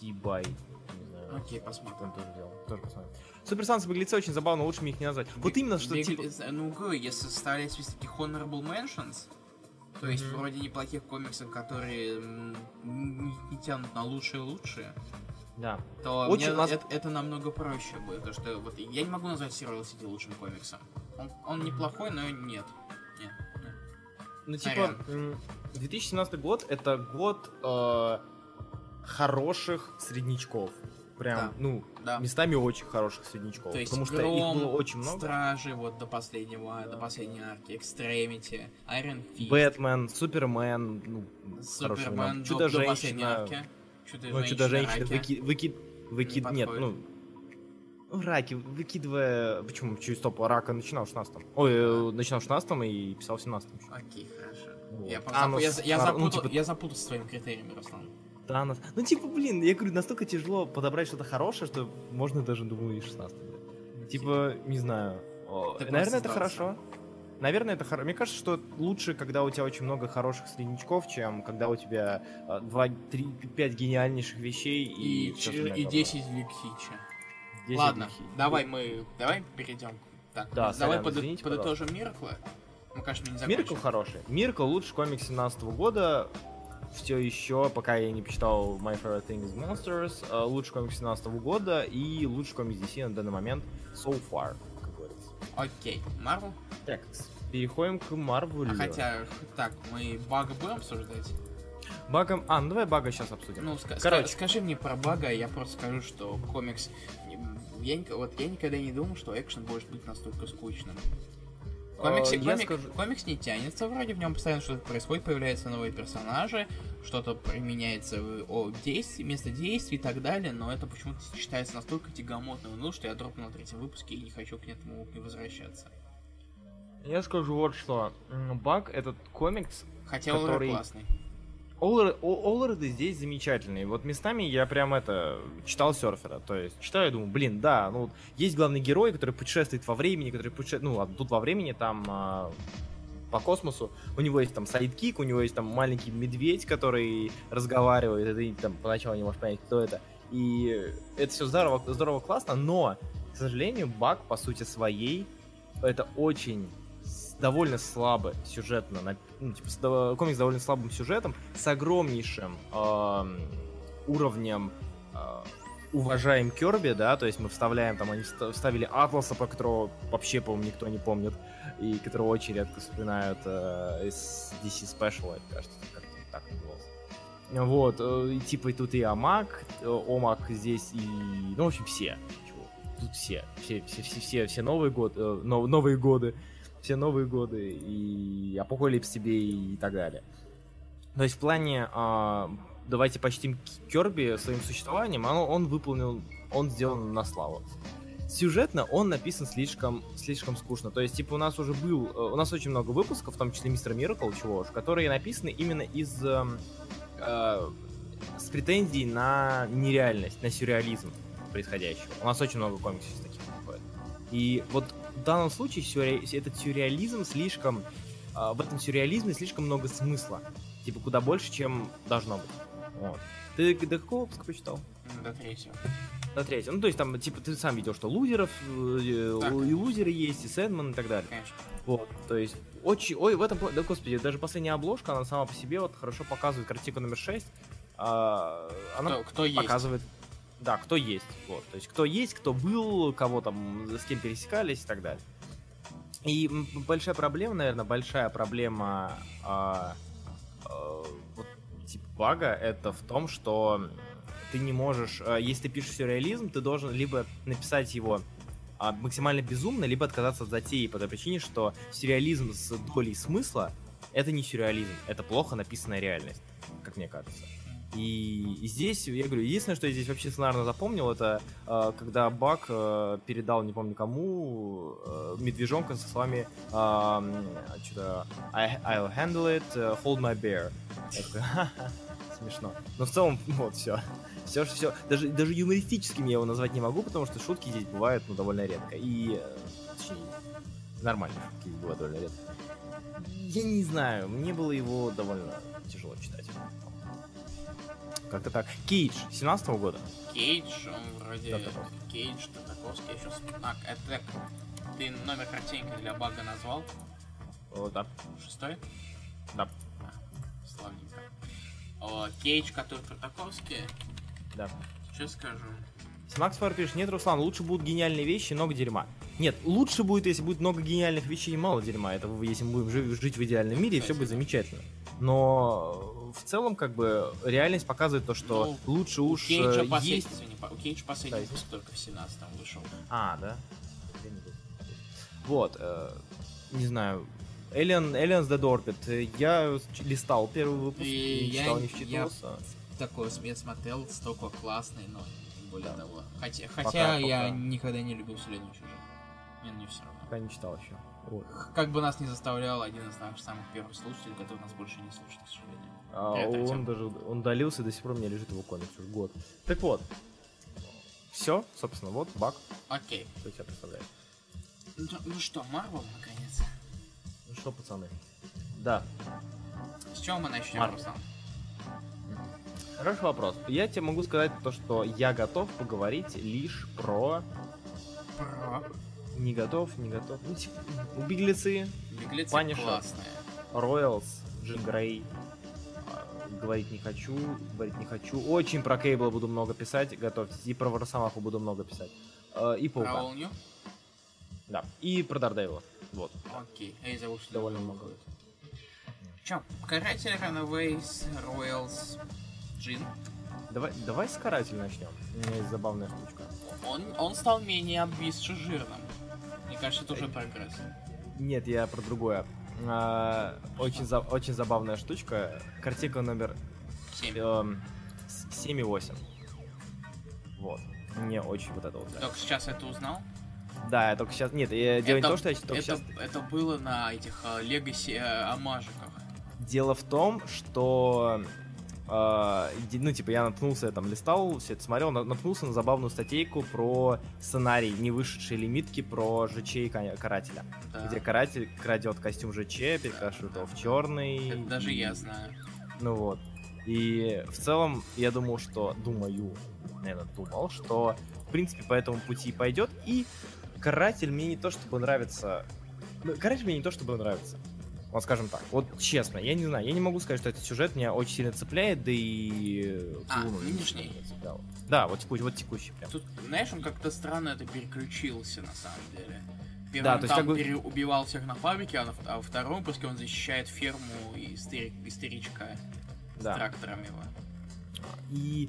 Тибай. Не знаю. Окей, посмотрим. Он тоже делал. Тоже посмотрим. Super Sons беглецы очень забавно, лучше мне их не назвать. Вот именно, что Биг- типа... Ну, говорю, если список таких honorable mentions, то есть Мгм. вроде неплохих комиксов, которые не, тянут на лучшие лучшие, Да. то Очень мне нас- это, это намного проще будет. Потому что вот я не могу назвать Serial City лучшим комиксом. Он, он неплохой, но нет. Нет. нет. Ну, типа, Сорян. м, 2017 год это год э, хороших среднячков. Прям, Да. ну, Да. местами очень хороших среднячков. То есть потому что Гром, их было очень много. Стражи вот до последнего, до последней арки, Extremity, Iron Fist, Бэтмен, Супермен, ну, хороший Супермен до, до последней Чудо-женщина, ну, Чудо-женщина, выки- выки- выкид, Не нет, ну, ну, раки, выкидывая, почему, через стоп, рака начинал в 16 Ой, э, начинал в 16 и писал в 17 Окей, хорошо. Вот. Я, А, ну, я, я, ну, запутал, типа- я запутался с твоими критериями, Руслан. Танос. Ну, типа, блин, я говорю, настолько тяжело подобрать что-то хорошее, что можно даже, думаю, и 16 брать. Типа, не знаю. Ты наверное, это хорошо. наверное, это хорошо. Мне кажется, что лучше, когда у тебя очень много хороших среднячков, чем когда у тебя 2, 3, 5 гениальнейших вещей и, И, остальное и говно. 10 Викхича. 10 Ладно, вещей. давай мы, давай перейдем. Так, Да, давай сорян, под- извините, подытожим Миркла. Мы, конечно, не закончим. Миркл хороший. Миркл лучший комикс 17 года. Все еще, пока я не почитал My Favorite Thing is Monsters, э, лучший комикс 17 года и лучший комикс DC на данный момент so far, как говорится. Окей, Марвел. Так, переходим к Марвелю. А хотя, так, мы бага будем обсуждать? Багом... А, ну давай бага сейчас обсудим. Ну, ска- Короче. ска- скажи мне про бага, я просто скажу, что комикс... Я, вот, я никогда не думал, что экшен может быть настолько скучным. Комикс, я комик- скажу- комикс не тянется, вроде в нем постоянно что-то происходит, появляются новые персонажи, что-то применяется в о, действии, место действий и так далее, но это почему-то считается настолько тягомотным, ну, что я дропнул на третьем выпуске и не хочу к этому не возвращаться. Я скажу вот что. Баг этот комикс, Хотя он Который- классный. Оллреды здесь замечательные. Вот местами я прям это читал серфера. То есть читаю и думаю, блин, да, ну есть главный герой, который путешествует во времени, который путешествует, ну тут во времени, там а, по космосу. У него есть там сайдкик, у него есть там маленький медведь, который разговаривает, и ты там поначалу не можешь понять, кто это. И это все здорово, здорово, классно, но, к сожалению, баг по сути своей это очень довольно слабо сюжетно, ну, типа, с дов- комикс с довольно слабым сюжетом, с огромнейшим эм, уровнем э, уважаем Керби, да, то есть мы вставляем, там, они вста- вставили Атласа, по которого вообще, по-моему, никто не помнит, и которого очень редко вспоминают э, из DC Special, это, кажется, как-то так назывался. Вот, э, и, типа, и тут и Амак, э, Омак здесь, и, ну, в общем, все. Тут все, все, все, все, все, все новые боги, э, нов- новые боги, все новые боги, и Апокалипс тебе и так далее. То есть в плане а, давайте почтим Керби своим существованием, оно- он выполнил, он сделан на славу. Сюжетно он написан слишком, слишком скучно. То есть, типа, у нас уже был, э, у нас очень много выпусков, в том числе Мистер Миракл, чего уж, которые написаны именно из эм, э, с претензией на нереальность, на сюрреализм происходящего. У нас очень много комиксов таких выходит. И вот в данном случае сюрре- этот сюрреализм слишком... а, в этом сюрреализме слишком много смысла. Типа куда больше, чем должно быть. Вот. Ты до какого выпуска почитал? До третьего. До третьего. Ну, то есть там, типа, ты сам видел, что лузеров, э, Так. и лузеры есть, и Сэдман и так далее. Конечно. Вот, то есть, очень, ой, в этом, пла- да, господи, даже последняя обложка, она сама по себе вот хорошо показывает картинку номер 6. она Кто, кто есть? Да, кто есть, вот, то есть, кто есть, кто был, кого там, с кем пересекались и так далее. И большая проблема, наверное, большая проблема а, а, вот, типа бага, это в том, что ты не можешь, а, если ты пишешь сюрреализм, ты должен либо написать его а, максимально безумно, либо отказаться от затеи по той причине, что сюрреализм с долей смысла это не сюрреализм, это плохо написанная реальность, как мне кажется. И здесь, я говорю, единственное, что я здесь вообще сценарно запомнил, это э, когда Бак э, передал, не помню кому, э, медвежонка со словами что-то I'll handle it, э, hold my bear. Я смешно. Но в целом, вот, все. Все, все. Даже, даже юмористическим я его назвать не могу, потому что шутки здесь бывают, ну, довольно редко. И, э, точнее, нормальные шутки здесь бывают довольно редко. Я не знаю, мне было его довольно. Как-то так. Кейдж, 17 года. Кейдж, он вроде... Кейдж, Тартаковский, я сейчас... А, это так, ты номер картинки для бага назвал? О, да, Шестой? да, А, славненько. О, Кейдж, который Тартаковский, да. что скажу? Макс Фар пишет, нет, Руслан, лучше будут гениальные вещи, много дерьма. Нет, лучше будет, если будет много гениальных вещей и мало дерьма. Это если мы будем жи- жить в идеальном мире, и все будет замечательно. Но в целом, как бы, реальность показывает то, что Ну, лучше уж Кейджа э, последний, есть... извини, по- у Кейджа последний Да, выпуск только в 17-м вышел. А, да? Я не. Вот, э, не знаю. Alien, Aliens Dead Orbit. Я листал первый выпуск, И не я- читал, не я- вчитывался. Такой я смотрел, столько классный, но не более Да. того. Хотя, хотя Пока- я пока. никогда не любил «Вселенную чужих». Не, не все равно. Пока не читал еще. Вот. Как бы нас не заставлял один из наших самых первых слушателей, который нас больше не слушает, к сожалению. А, он тема. даже он долился, и до сих пор у меня лежит его комикс уже год. Так вот. Все, собственно, вот баг, Окей. что тебя представляет. Ну, ну что, Марвел, наконец. что, пацаны? Да, С чего мы начнем, Марк. Руслан? хороший вопрос. Я тебе могу сказать то, что я готов поговорить лишь про... Про Не готов, не готов. Ну, типа, беглецы, беглецы Punisher. классные. Роялс, Джин Грей. А, Говорить не хочу, говорить не хочу. Очень про Кейбла буду много писать, готовьтесь. И про Росомаху буду много писать. А, И Про Паука. All New? Да. И про Дардевила. Вот. Окей. Забыл, что Довольно много. Чё, Каратель, Runaways, Royals, Джин. Давай, давай с каратель начнем. У меня есть забавная штучка. Он, он стал менее обвисший жирным. Мне кажется, это уже прогресс. Нет, я про другое. А, очень, за- очень забавная штучка. Картинка номер 7. эм, с- 7 и 8. Вот. Мне очень вот это вот нравится. Только сейчас это узнал? Да, я только сейчас... Нет, я, не это, то, что я только это, сейчас... это было на этих Легаси амажиках. Дело в том, что... ди- ну, типа, я наткнулся, я там листал, все это смотрел, на- наткнулся на забавную статейку про сценарий, не вышедшие лимитки про ЖЧ и карателя. Да. Где каратель крадет костюм ЖЧ, перекрашивает его в черный. Это даже я знаю. Ну вот. И в целом, я думал, что... Думаю, наверное, думал, что, в принципе, по этому пути пойдет. И каратель мне не то, чтобы нравится... ну, Каратель мне не то, чтобы нравится. Вот скажем так. Вот честно, я не знаю, я не могу сказать, что этот сюжет меня очень сильно цепляет, да и... А, Клуну не нынешний? цепляло. Да, вот текущий, вот текущий прям. Тут, знаешь, он как-то странно это переключился на самом деле. В Да, то есть там как бы- переубивал всех на фабрике, а, на, а во втором выпуске он защищает ферму и старик, и старичка с Да. трактором его. И...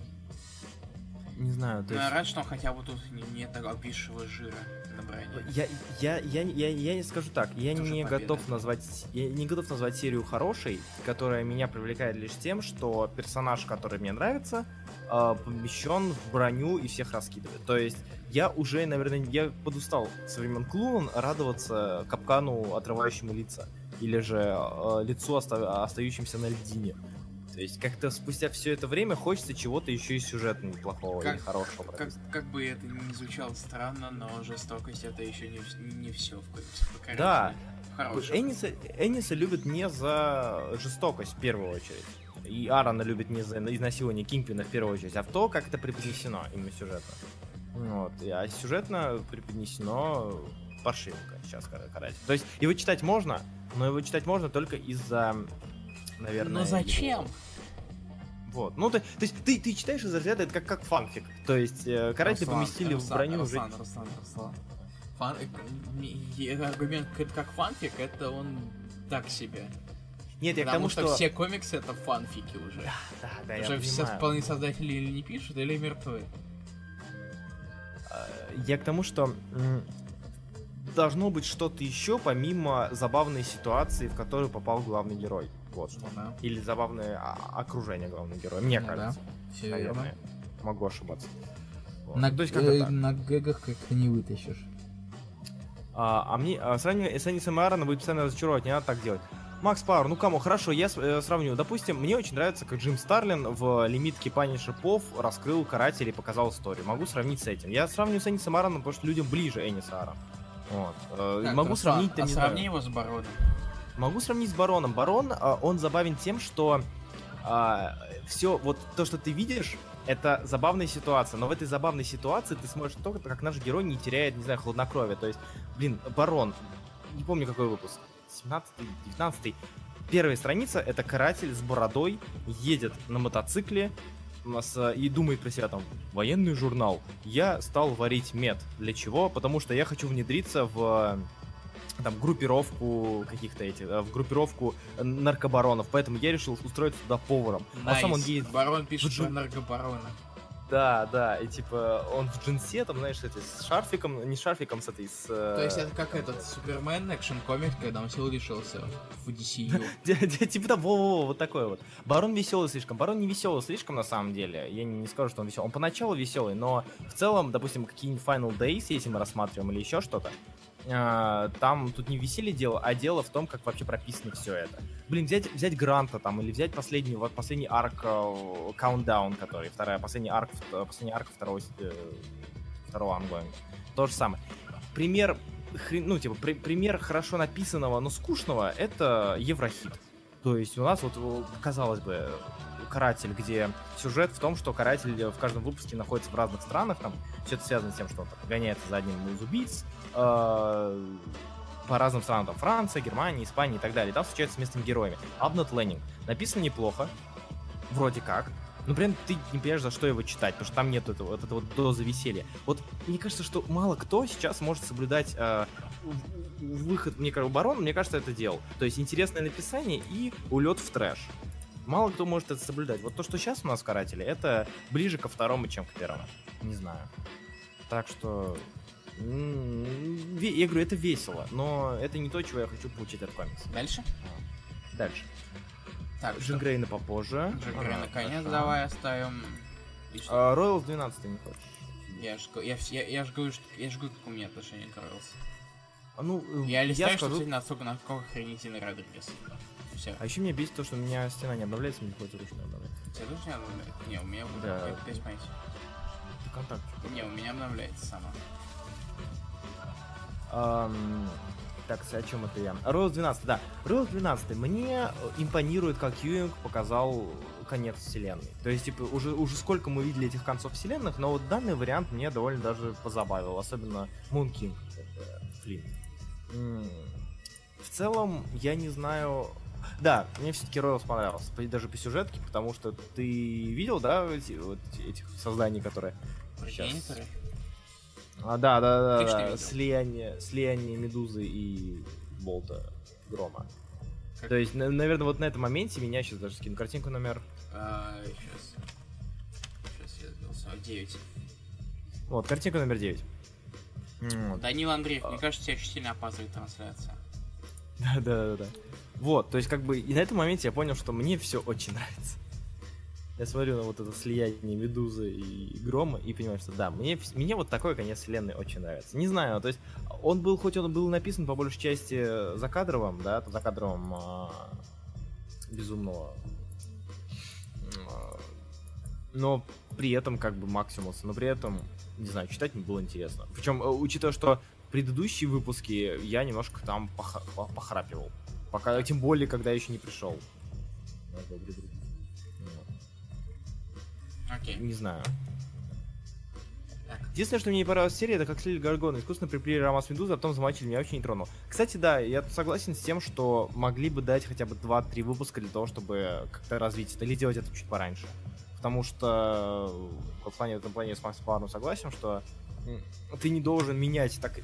Не знаю, то я есть... рад, что хотя бы тут не, нет обвисшего жира на. Я, я, я, я, я не скажу так, я Тоже не победа. готов назвать, я не готов назвать серию хорошей, которая меня привлекает лишь тем, что персонаж, который мне нравится, э, помещен в броню и всех раскидывает. То есть я уже, наверное, я подустал со времен Клун радоваться капкану, отрывающему лица, или же э, лицу, оста- остающимся на льдине. То есть как-то спустя все это время хочется чего-то еще и сюжетно неплохого Как- или хорошего. Как, как бы это ни звучало странно, но жестокость это еще не, не все в по Да, Хороший. Энниса, Энниса любят не за жестокость в первую очередь. И Аарона любит не за изнасилование Кингпина в первую очередь, а в то, как это преподнесено именно сюжетно. Вот. А сюжетно преподнесено паршивенько сейчас карать. То есть его читать можно, но его читать можно только из-за, наверное... Но зачем? Вот. Ну, ты, то есть ты, ты читаешь из разряда, это как, как фанфик. То есть э, каратели Руслан, поместили в Руслан, броню уже... Руслан, Руслан, Руслан. Фан... э, Аргумент к- как фанфик, это он так себе. Нет, я к Потому тому, что, что... все комиксы это фанфики уже. Да, да, я уже все понимаю. вполне создатели или не пишут, или мертвы. Э, Я к тому, что должно быть что-то еще помимо забавной ситуации, в которую попал главный герой. Вот что. Да. Или забавное а, окружение главного героя. Мне Ну да. кажется. Все верно. Наверное. Могу ошибаться. Вот. На, То есть как-то э, на гэгах как-то не вытащишь. А, а мне а, сравнивание с и Аароном будет постоянно разочаровать, не надо так делать. Макс Пауэр, ну кому, хорошо, я э, сравню. Допустим, мне очень нравится, как Джим Старлин в лимитке Пани Шипов раскрыл каратель и показал историю. Могу сравнить с этим. Я сравню с Энисом Аароном, потому что людям ближе Энис Аарон. Вот. Э, Так, Могу сравнить, А не сравни его с Бароном. Могу сравнить с Бароном. Барон, а, он забавен тем, что все, вот то, что ты видишь, это забавная ситуация. Но в этой забавной ситуации ты смотришь только, как наш герой не теряет, не знаю, хладнокровия. То есть, блин, Барон, не помню какой выпуск, 17-й, 19 Первая страница — это каратель с бородой, едет на мотоцикле, с- и думает про себя там, военный журнал, я стал варить мед. Для чего? Потому что я хочу внедриться в там группировку каких-то этих, э, в группировку наркобаронов, поэтому я решил устроиться туда поваром. А сам он едет Барон пишет в наркобарона. да, да, и типа он в джинсе, там, знаешь, эти, с шарфиком, не с шарфиком, с этой, с... э, То есть это как этот Супермен экшен комик, когда он сил лишился в DCU. Типа во-во-во, вот такой вот. Барон веселый слишком. Барон не веселый слишком, на самом деле. Я не, скажу, что он веселый. Он поначалу веселый, но в целом, допустим, какие-нибудь Final Days, если мы рассматриваем, или еще что-то, там тут не веселье дело, а дело в том, как вообще прописано все это. Блин, взять, взять Гранта там, или взять последний, вот последний арк э, Countdown, который, вторая, последний арк, э, последний арк второго, э, второго ангоинга. То же самое. Пример хрен, ну, типа, при- пример хорошо написанного, но скучного, это Еврохит. То есть у нас вот, казалось бы, каратель, где сюжет в том, что каратель в каждом выпуске находится в разных странах, там все это связано с тем, что он гоняется за одним из убийц, э, по разным странам, там Франция, Германия, Испания и так далее. Там встречаются с местными героями. Abnot Landing. Написано неплохо, вроде как, при этом ты не понимаешь, за что его читать, потому что там нет этого, вот этого вот дозы веселья. Вот мне кажется, что мало кто сейчас может соблюдать э, выход, мне кажется, барон, мне кажется, это делал. То есть интересное написание и улет в трэш. Мало кто может это соблюдать. Вот то, что сейчас у нас в карателе, это ближе ко второму, чем к первому. Не знаю. Так что. Я говорю, это весело, но это не то, чего я хочу получить от комикса. Дальше? Дальше. Так, Джин Грейна попозже. Джин Грей, Ага, наконец, хорошо. давай оставим. Что? А, Royals 12 не хочешь? Я ж, г- я, я, я ж говорю, что, я ж говорю, как у меня отношение к Ройлс. А, Ну, э, Я листаю, скажу- что сегодня настолько, насколько охренительный Родригес. Все. А еще меня бесит то, что у меня стена не обновляется, мне приходится ручно обновлять. Тебе тоже не обновляется? Не, у меня Да. какой-то тайспейс. Это контакт. Не, у меня обновляется сама. Ам, так, о чем это я? Роуз 12, да. Роуз 12 мне э, импонирует, как Юинг показал конец вселенной. То есть, типа, уже, уже сколько мы видели этих концов вселенных, но вот данный вариант мне довольно даже позабавил, особенно Moon King, это Флинн. В целом, я не знаю... Да, мне все-таки Ройлс понравился, по- даже по сюжетке, потому что ты видел, да, эти- вот этих созданий, которые Сейчас. А, да, да, да, да. Слияние, слияние медузы и болта грома. Как- То есть, наверное, вот на этом моменте меня сейчас даже скину картинку номер. А, сейчас. Сейчас я сбился. 9. Вот, картинка номер 9. Данил Андреев, А. мне кажется, тебя очень сильно опаздывает трансляция. Да, да, да, да. Вот, то есть, как бы, и на этом моменте я понял, что мне все очень нравится. Я смотрю на вот это слияние медузы и грома и понимаю, что да, мне, мне вот такой конец вселенной очень нравится. Не знаю, то есть он был, хоть он был написан по большей части за кадровым, да, за кадровым а, безумного, а, но при этом как бы Максимуса, но при этом, не знаю, читать мне было интересно. Причем, э, учитывая, что предыдущие выпуски я немножко там похрапивал. Пока, тем более, когда я еще не пришел. Окей. Не знаю. Единственное, что мне не понравилась серия, это как слили Гаргона. Искусственно приплели Ромас Медуза, а потом замочили. Меня вообще не тронул. Кстати, да, я согласен с тем, что могли бы дать хотя бы 2-3 выпуска для того, чтобы как-то развить это, или делать это чуть пораньше. Потому что э, в плане, в этом плане я с Максом Павловым согласен, что ты не должен менять так...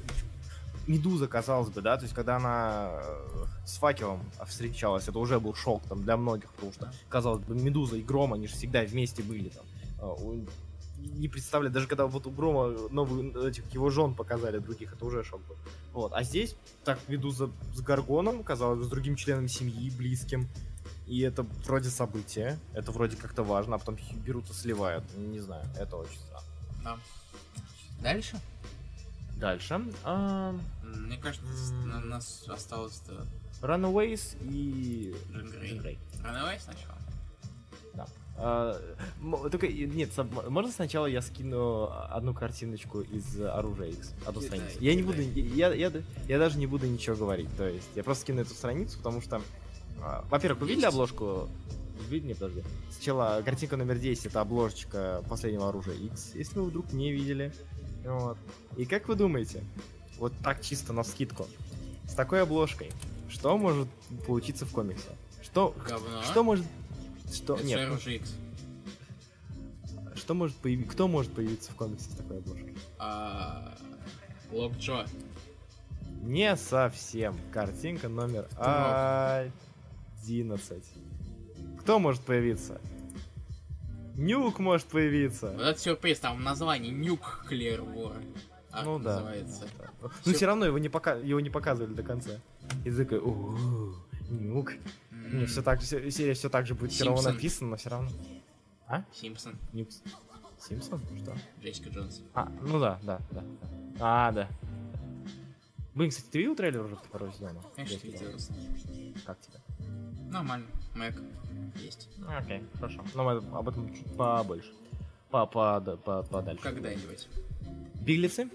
Медуза, казалось бы, да, то есть когда она э, с факелом встречалась, это уже был шок там для многих, потому что, казалось бы, Медуза и Гром, они же всегда вместе были там. А, не представляю, даже когда вот у Грома новых этих его жен показали других, это уже шок был. Вот, а здесь так Медуза с Гаргоном, казалось бы, с другим членом семьи, близким, и это вроде событие, это вроде как-то важно, а потом берут и сливают, не знаю, это очень странно. Да. Дальше? Дальше. а, Мне кажется, на нас осталось-то Runaways и Джин Грей. Ранавей сначала? А, м- только, нет, можно сначала я скину одну картиночку из оружия X, одну Кидай, страницу. Я не буду, кидай. я, я, я даже не буду ничего говорить, то есть я просто скину эту страницу, потому что, а, во-первых, вы видели обложку? Видели, нет, подожди. Сначала картинка номер 10, это обложечка последнего оружия X, если вы вдруг не видели. Вот. И как вы думаете, вот так чисто на скидку, с такой обложкой, что может получиться в комиксе? Что, Говно. что может... Что, Это нет, ну, RGX. что может появиться? Кто может появиться в комиксе с такой обложкой? А, Лок Джо. Не совсем. Картинка номер Дурак. 11. Кто может появиться? Нюк может появиться. Вот это сюрприз, там название Нюк Клер Вор. Ну да. называется. Ну все равно его не, пока... его не показывали до конца. «О, Нюк. М, Не, все так же, серия все так же будет все равно Симпсон. написана, но все равно. Симпсон, Нюкс. Симпсон? Что? Джессика Джонс. А, ну да, да, да. А, да. Блин, кстати, ты видел трейлер уже второго сезона? Конечно, видел. Как тебе? Нормально. Мэг есть. Ну, Окей, хорошо. Но мы об этом чуть побольше. По, по, да, по, подальше. Когда-нибудь. Биглицы?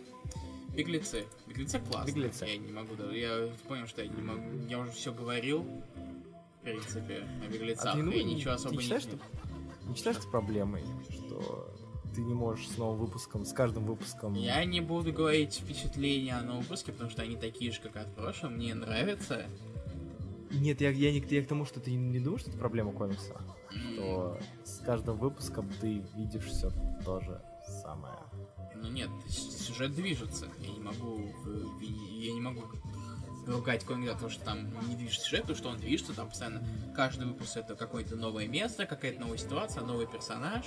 Беглецы. Беглецы классные. Беглецы. Я не могу даже. Я понял, что я не могу. Я уже все говорил. В принципе, о беглецах. А ты, ну, и ничего особо ты не. считаешь, что, не считаешь это проблемой, что ты не можешь с новым выпуском, с каждым выпуском... Я не буду говорить впечатления о новом выпуске, потому что они такие же, как от прошлого. Мне нравится. Нет, я, я, не, я к тому, что ты не думаешь, что это проблема комикса? Что с каждым выпуском ты видишь все то же самое. Ну нет, сюжет движется. Я не могу. Я не могу ругать за то, что там не движется сюжет, потому что он движется, там постоянно каждый выпуск это какое-то новое место, какая-то новая ситуация, новый персонаж,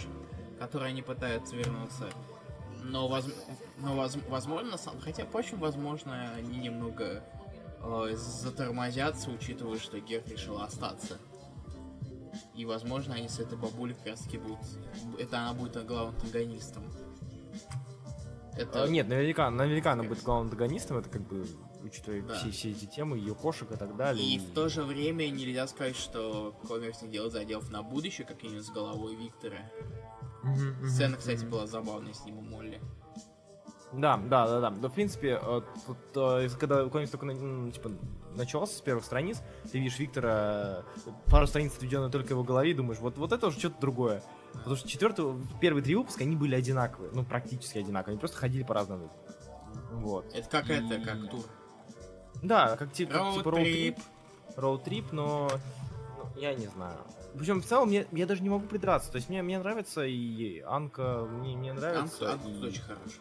который они пытаются вернуться. Но, воз- но воз- возможно, сам- хотя, впрочем, возможно, они немного э, затормозятся, учитывая, что Герт решил остаться. И, возможно, они с этой бабулей как раз таки будут... Это она будет главным антагонистом. Это... А, нет, наверняка, наверняка она будет главным антагонистом, это как бы, учитывая Да. все, все эти темы, ее кошек и так далее. И в то же время нельзя сказать, что комикс не делает заделов на будущее, как и с головой Виктора. Мгм, Сцена, кстати, мгм. была забавная с ним и Молли. Да, да, да, да. Да, в принципе, э, тут, э, когда комикс только м, типа, начался с первых страниц, ты видишь Виктора, э, пару страниц отведенных только его голове, и думаешь, вот, вот это уже что-то другое. Потому что четвертый, первые три выпуска, они были одинаковые, ну, практически одинаковые, они просто ходили по разным Вот. Это как И- это, как тур. Да, как, ти- как типа роуд-трип, роуд-трип, но ну, я не знаю. Причем в целом я, я даже не могу придраться. То есть мне, мне нравится и Анка, мне, мне нравится. Анка и- очень хороший.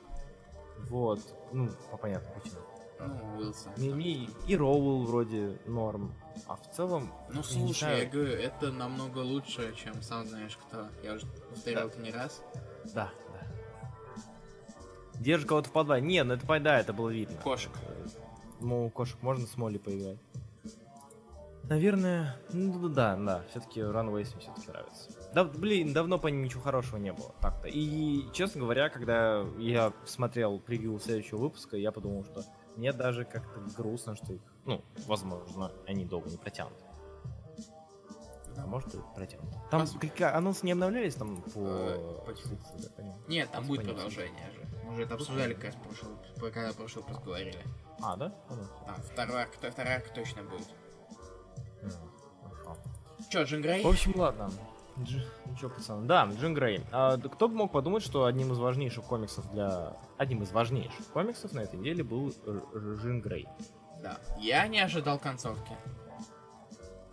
Вот, ну, по понятным причинам. Ну, Уилсон. Мне, мне и Роуэлл вроде норм. А в целом, Ну, слушай, знаю. я говорю, это намного лучше, чем сам знаешь кто. Я уже повторял это не раз. да, да. Держи кого-то в подвале. Не, ну это, да, это было видно. Кошек. Ну, кошек можно с Молли поиграть. Наверное, ну да, да, все-таки Runaways мне все-таки нравится. Да, блин, давно по ним ничего хорошего не было, так-то. И, честно говоря, когда я смотрел превью следующего выпуска, я подумал, что мне даже как-то грустно, что их, ну, возможно, они долго не протянут. А может и протянут. Там Пос- какие- анонсы не обновлялись там по... Э, почему? Да, понятно. Нет, там будет продолжение же. Мы уже это обсуждали, как раз прошлый, когда прошлый выпуск говорили. А, да? Понятно. Там второй арк, второй арк точно будет. Чё, Джин Грей? В общем, ладно. Дж... Ну чё, пацаны. Да, Джин Грей. А, кто бы мог подумать, что одним из важнейших комиксов для... Одним из важнейших комиксов на этой неделе был Джин Грей. Да. Я не ожидал концовки.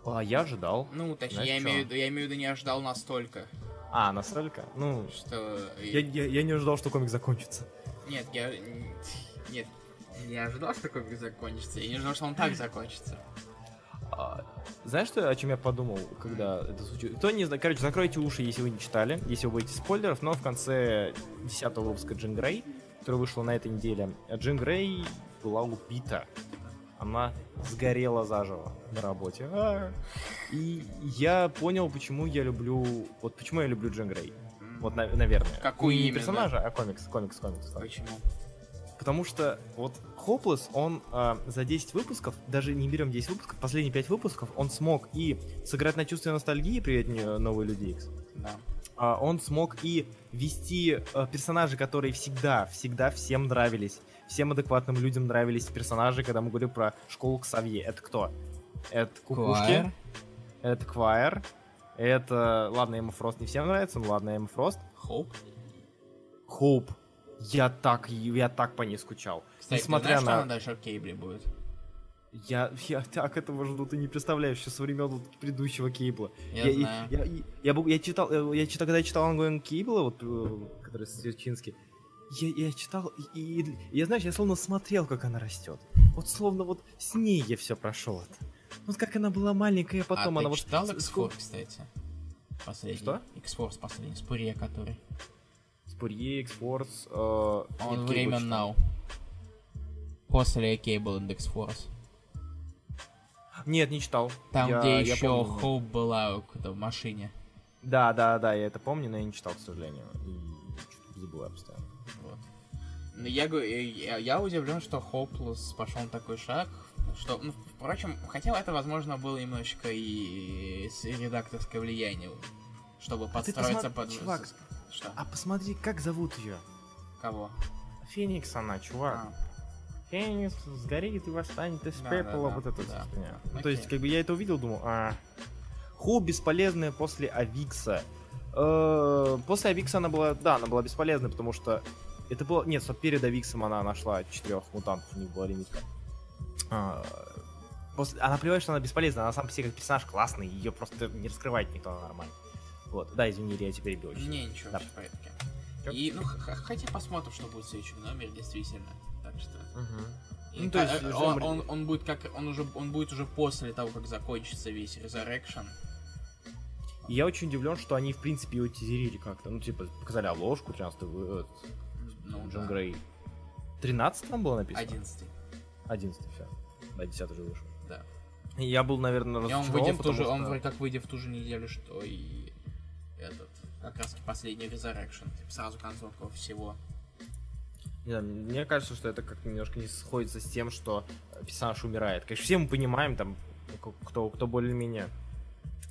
А я ожидал. Ну, точнее, Знаешь я чё? имею, в виду, я имею в виду, не ожидал настолько, А, настолько? Ну, что... я, я, я не ожидал, что комик закончится. Нет, я... Нет, не ожидал, что комик закончится. Я не ожидал, что он так закончится. А, знаешь, что, о чем я подумал, когда это случилось? Кто не знает, короче, закройте уши, если вы не читали, если вы боитесь спойлеров, но в конце 10 выпуска Джин Грей, который вышел на этой неделе, Джин Грей была убита. Она сгорела заживо на работе. А. И я понял, почему я люблю... Вот почему я люблю Джин Грей. Вот, на- наверное. Какую не именно? персонажа, а комикс, комикс, комикс. Почему? Потому что вот Хоплес, он а, за 10 выпусков, даже не берем 10 выпусков, последние 5 выпусков, он смог и сыграть на чувстве ностальгии, привет, не- новые люди Икс, Да. а, он смог и вести а, персонажи, которые всегда, всегда всем нравились. Всем адекватным людям нравились персонажи, когда мы говорим про школу Ксавье. Это кто? Это Кукушки. Квайр. Это Квайр. Это, ладно, Эмма Фрост не всем нравится, но ладно, Эмма Фрост. Хоуп. Хоуп. Я так, я так по ней скучал. Кстати, Несмотря ты знаешь, на... что она дальше в Кейбле будет? Я, я так этого жду, ты не представляешь, еще со времен вот предыдущего Кейбла. Я, я, знаю. Я, я, я, бу- я читал, э, я читал, когда я читал Ангоин Кейбла, вот, э, который Сверчинский, я, я читал, и, и- я, знаешь, я словно смотрел, как она растет. Вот словно вот с ней я все прошел это. Вот как она была маленькая, а потом а она ты вот... читал с- X-Force, кстати? Последний. Что? X-Force последний, Спурье который. Спурье, Экспорс, э, Он время. Now. После Cable and X-Force. Нет, не читал. Там, Я- где я еще помню. Хоуп была в в машине. Да, да, да, я это помню, но я не читал, к сожалению. И забываю постоянно. Вот. Но я, говорю, я, я удивлен, что Хоплес пошел на такой шаг. Что, ну, впрочем, хотя это, возможно, было немножечко и редакторское влияние, чтобы А подстроиться посмотри, под... чувак. Что? А посмотри, как зовут ее? Кого? Феникс она, чувак. А, Феникс сгорит и восстанет из Да, пепла, да, вот это да. хуйня. Ну. То есть, как бы я это увидел, думал, а... Ху бесполезная после Авикса. Э, После Авикса она была, да, она была бесполезной, потому что это было, нет, стоп, перед Авиксом она нашла четырех мутантов, у них была лимитка. А, После... Она плевает, что она бесполезна, она сам по себе как персонаж классный, ее просто не раскрывает никто нормально. Вот, да, извини, я тебя перебил. очень. Не, ничего, Да. все в порядке. Чё? И, ну, хотя посмотрим, что будет в следующем номере, действительно. Так что... И Ну, то есть, ждем он, он, он будет как он уже он будет уже после того, как закончится весь Resurrection. И я очень удивлен, что они, в принципе, его тизерили как-то. Ну, типа, показали обложку, 13 вы- Ну, Джон да. Грей. 13 там было написано? 11 11 все. Да, 10 уже вышел. да. Я был, наверное, И он разочарован, выйдет в ту же, что... он вроде как выйдет в ту же неделю, что и этот, как раз последний Resurrection. Типа сразу концовка всего. Не знаю, мне кажется, что это как-то немножко не сходится с тем, что персонаж умирает. Конечно, все мы понимаем, там, кто, кто более-менее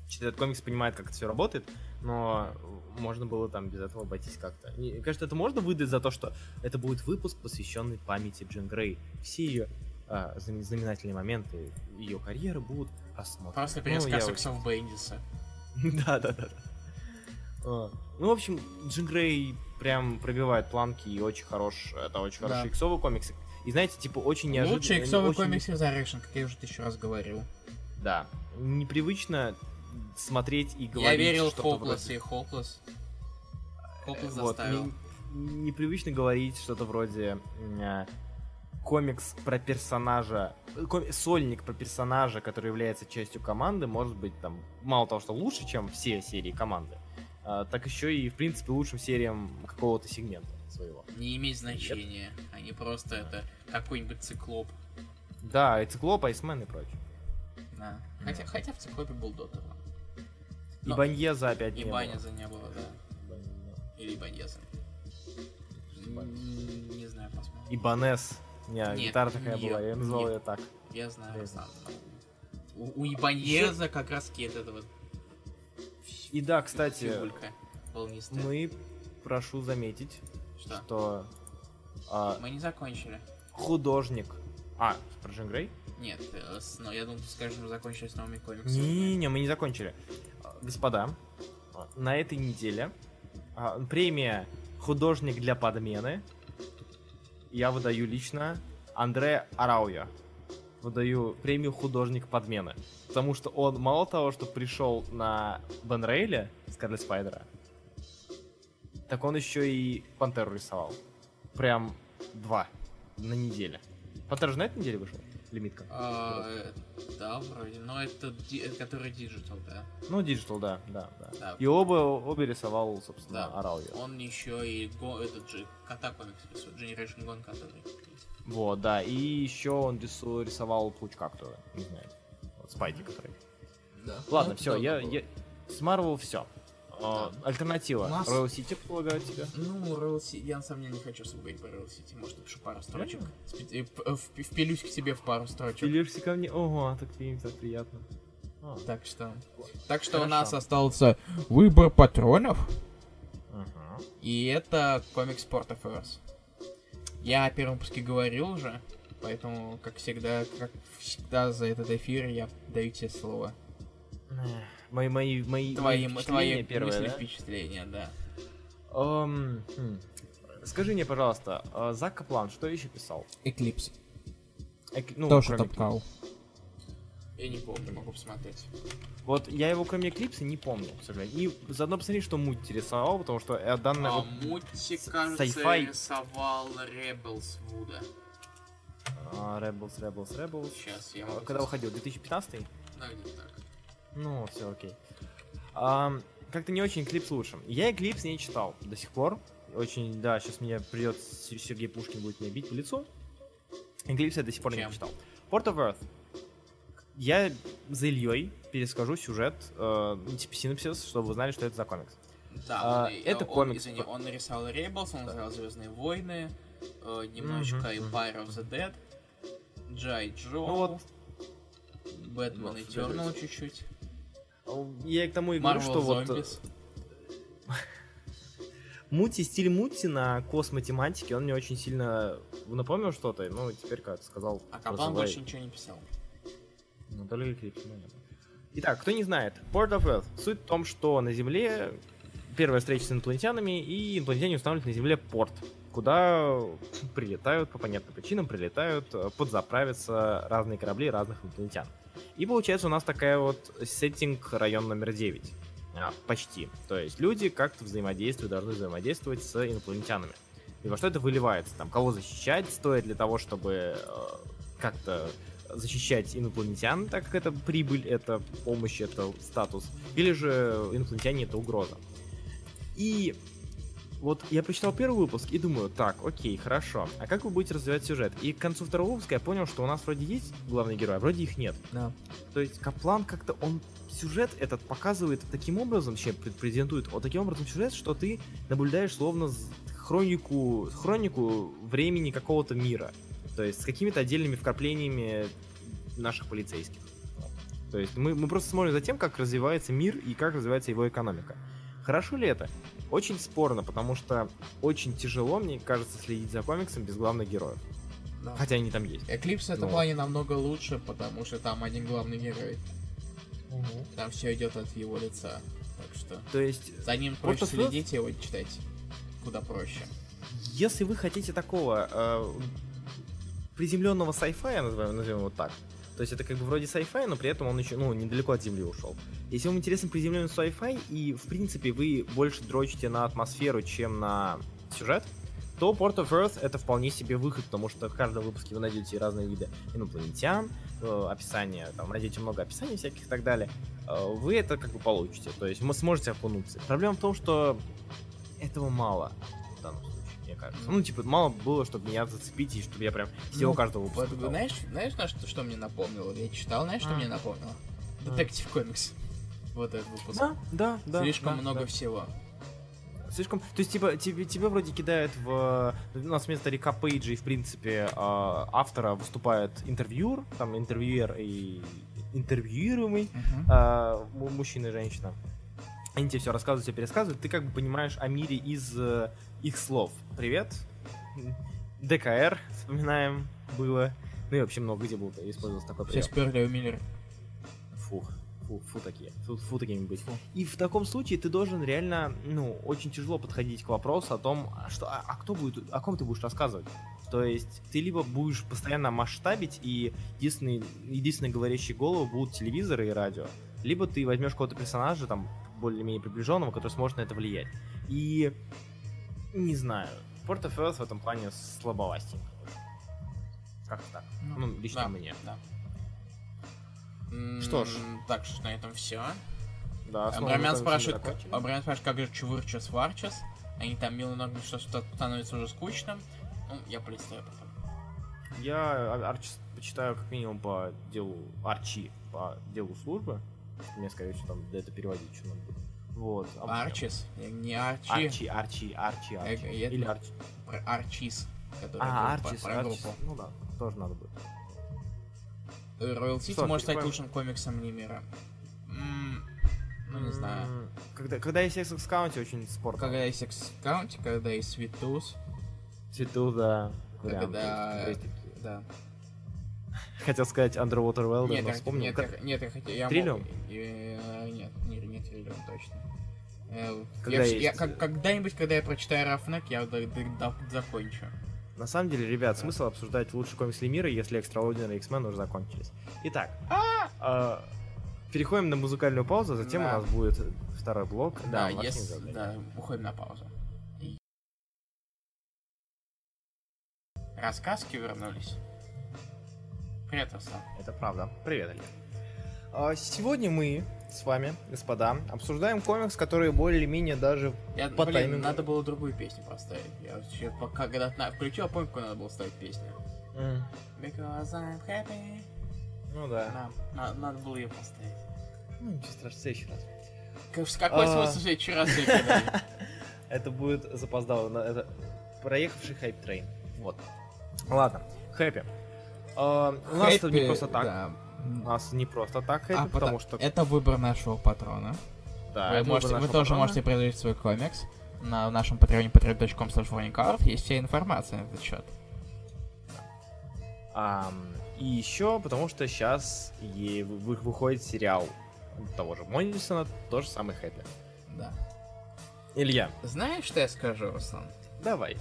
читает комикс, понимает, как это все работает, но можно было там без этого обойтись как-то. Мне кажется, это можно выдать за то, что это будет выпуск, посвященный памяти Джин Грей. Все ее а, знам- знаменательные моменты ее карьеры будут рассмотрены. Просто Ну, пересказ Эксов Бендиса. Да, да, да. А, Ну, в общем, Джин Грей прям пробивает планки и очень хорош. Это очень Да. хороший иксовый комикс. И знаете, типа, очень неожиданно. Лучший иксовый очень- комикс Resurrection, как я уже тысячу раз говорил. Да. Непривычно смотреть и говорить Я верил в Hopeless вроде- и Hopeless. Hopeless Вот, заставил. не- непривычно говорить что-то вроде а, комикс про персонажа, э, ком- сольник про персонажа, который является частью команды, может быть там мало того, что лучше, чем все серии команды, а, так еще и в принципе лучшим сериям какого-то сегмента своего. Не имеет значения. Они просто это какой-нибудь циклоп. Да, и Циклоп, Айсмен и прочее. Да. Хотя, хотя в циклопе был до того. И Баньеза опять И не баня было. не было, да. Или баньеза. Не знаю, посмотрим. И Банес. Не, Нет, гитара такая нет, была, я назвал нет. ее так. Я знаю, сам. У, у Ибаньеза как раз таки вот это вот И да, кстати, мы, прошу заметить, Что? что а, Мы не закончили. художник... А, про Джин Грей? Нет, э, но я думал, ты скажешь, мы закончили с новыми комиксами. Не-не-не, мы не закончили. Господа, на этой неделе а, премия «Художник для подмены» я выдаю лично Андре Арауя. Выдаю премию «Художник подмены». Потому что он мало того, что пришел на Бен Рейле, Скарлет Спайдера, так он еще и Пантеру рисовал. Прям два на неделе. Пантера же на этой неделе вышел? Лимитка. А, да, вроде. Но это, который Digital, да. Ну, Digital, да, да, да. Да. И оба, обе рисовал, собственно, Да. Арауя. Он еще и го, этот же кота комикс рисует, Generation Gone, который. Вот, да. И еще он рису- рисовал Паучка, кто не знает. Спайди, который. Да. Ладно, все, да, я, я... С Марвел все. альтернатива. Нас- Royal City, предлагаю тебе. Ну, Royal City, я на самом деле не хочу говорить про Royal City, может, напишу пару строчек. Спи- э, э, вп- Впилюсь к тебе в пару строчек. Пилишься ко мне. Ого, так, при- так приятно. А, Так что... Так что у Хорошо. нас остался выбор патронов, и это комикс Port of Earth. Я о первом выпуске говорил уже, поэтому, как всегда, как всегда за этот эфир я даю тебе слово. Мои, мои, мои, Твои, мои твои первые, мысли, да? впечатления, да. Эм, хм. Скажи мне, пожалуйста, э, Зак Каплан что еще писал? Эклипс. Эк- ну, Тоже топкал. Я не помню, могу посмотреть. Вот я его кроме Эклипса не помню, к сожалению. И заодно посмотри, что Муть рисовал, потому что э, данное А, вот... Мути, с- кажется, рисовал Rebels Вуда. А, Rebels, Rebels, Rebels. Сейчас, я А, могу... Когда выходил? 2015? Да, где-то так. Ну, все окей. Ам, как-то не очень Эклипс лучше. Я Эклипс не читал до сих пор. Очень, да, сейчас меня придет Сергей Пушкин будет меня бить по лицу. Эклипс я до сих пор Чем? не читал. Port of Earth. Я за Ильей перескажу сюжет, э, ну, типа синопсис, чтобы вы знали, что это за комикс. Да, А, он, это он, комикс Извини, он нарисовал Rebels, он нарисовал Звездные войны, э, немножечко Мгм, Empire of the Dead, Джай Джо, Ну вот, Бэтмен ну, Eternal чуть-чуть, я к тому и говорю, Marvel что вот э, Zombies. Мути, стиль Мути на космотематике, он мне очень сильно напомнил что-то, ну, теперь, как ты сказал... А разрывай. больше ничего не писал. Ну, только Eclipse, ну, нет. Итак, кто не знает, Port of Earth. Суть в том, что на Земле первая встреча с инопланетянами, и инопланетяне устанавливают на Земле порт, куда прилетают, по понятным причинам, прилетают э, подзаправиться разные корабли разных инопланетян. И получается у нас такая вот сеттинг район номер 9. А, почти. То есть люди как-то взаимодействуют, должны взаимодействовать с инопланетянами. И во что это выливается? Там, кого защищать стоит для того, чтобы э, как-то защищать инопланетян, так как это прибыль, это помощь, это статус. Или же инопланетяне это угроза. И вот я прочитал первый выпуск и думаю, так, окей, хорошо, а как вы будете развивать сюжет? И к концу второго выпуска я понял, что у нас вроде есть главный герой, а вроде их нет. Да. То есть Каплан как-то он сюжет этот показывает таким образом, чем презентует, вот таким образом сюжет, что ты наблюдаешь словно хронику, хронику времени какого-то мира. То есть с какими-то отдельными вкраплениями наших полицейских. То есть мы, мы просто смотрим за тем, как развивается мир и как развивается его экономика. Хорошо ли это? Очень спорно, потому что очень тяжело, мне кажется, следить за комиксом без главных героев. Да. Хотя они там есть. Эклипс в этом Ну. плане намного лучше, потому что там один главный герой. Там все идет от его лица. Так что То есть за ним проще Earth? следить и его читать. Куда проще. Если вы хотите такого э, приземленного sci-fi, назовем, назовем его так, то есть это как бы вроде sci-fi, но при этом он еще, ну, недалеко от Земли ушел. Если вам интересен приземленный sci-fi, и, в принципе, вы больше дрочите на атмосферу, чем на сюжет, то Port of Earth это вполне себе выход, потому что в каждом выпуске вы найдете разные виды инопланетян, э, описания, там найдете много описаний всяких и так далее. Э, вы это как бы получите, то есть вы сможете окунуться. Проблема в том, что этого мало в данном случае, мне кажется. Ну, типа, мало было, чтобы меня зацепить, и чтобы я прям всего Ну, каждого выпуска Вот, знаешь, знаешь, на что, что мне напомнило? Я читал, знаешь, что А. мне напомнило? А. Детектив комикс. Вот этот выпуск. Да, да, да. Слишком да, много да. всего. Слишком. То есть, типа, тебе, тебе вроде кидают в. У нас вместо Рика Пейджа и, в принципе, а, автора выступает интервьюер, там интервьюер и интервьюируемый, а, му- мужчина и женщина. Они тебе все рассказывают, все пересказывают. Ты как бы понимаешь о мире из э, их слов. Привет. ДКР, вспоминаем, было. Ну и вообще много где был использовался такой Все прием. сперли у Миллера. Фух, фу, фу такие, фу, фу такими быть. И в таком случае ты должен реально, ну, очень тяжело подходить к вопросу о том, а что, а, а кто будет, о ком ты будешь рассказывать. То есть ты либо будешь постоянно масштабить, и единственные, единственные говорящие головы будут телевизоры и радио, либо ты возьмешь какого-то персонажа, там, более-менее приближенного, который сможет на это влиять. И не знаю, Port of Earth в этом плане слабовастенько. Как-то так. Ну, лично да, мне. Да. Что ж. Так что на этом все. Да, Абрамян мы спрашивает, Абрамян спрашивает, как же Чувырчас Варчас. Они там мило много что что становится уже скучным. Ну, я полистаю потом. Я а- Арчи почитаю как минимум по делу Арчи, по делу службы. Мне, скорее всего, там это переводить что надо будет. Вот. а Арчис? Э, Не Арчи. Арчи, Арчи, Арчи, Арчи. Э, Или Арчи. Арчис. который А, Арчис, про Арчис. Ну да, тоже надо будет. Royal City может стать лучшим комиксом мира. Ну, не знаю. Когда, когда есть Sex X County, очень спорно. Когда есть X County, когда есть Tooth, Цвету, да. Когда- да. Хотел сказать Underwater Нет, но вспомнил. нет, нет, я хотел... Мог- э, нет, Триллион, точно. Э, Когда я, есть- я как- когда-нибудь, когда я прочитаю Рафнек, я д- д- д- закончу. На самом деле, ребят, смысл обсуждать лучший комикс ли мира, если Extraordinary X-Men уже закончились. Итак, а, переходим на музыкальную паузу, затем Да. у нас будет второй блок. Да, если, заявление. да, уходим на паузу. Рассказки вернулись. Привет, Руслан. Это правда. Привет, Илья. А, Сегодня мы с вами, господа, обсуждаем комикс, который более-менее даже... Я, По блин, таймингу. надо было другую песню поставить. Я вообще пока когда на, включил, помню, какую надо было ставить песню. Because I'm happy. Ну да. Да, на- надо было ее поставить. Ну, ничего страшного, в следующий раз. Как- какой А. смысл следующий раз? Это будет запоздало. Это проехавший хайп трейн. Вот. Ладно, хэппи. А, у нас это не просто так. да. У нас не просто так хэппи, А, потому что... Это выбор нашего патрона. Да, вы это можете, вы тоже патрона. можете предложить свой комикс. На нашем патреоне patreon.com slash есть вся информация на этот счет. Ам, и еще потому что сейчас выходит сериал того же Монисона, то же самое Хэппи. Да. Илья, Знаешь, что я скажу, Руслан? давай.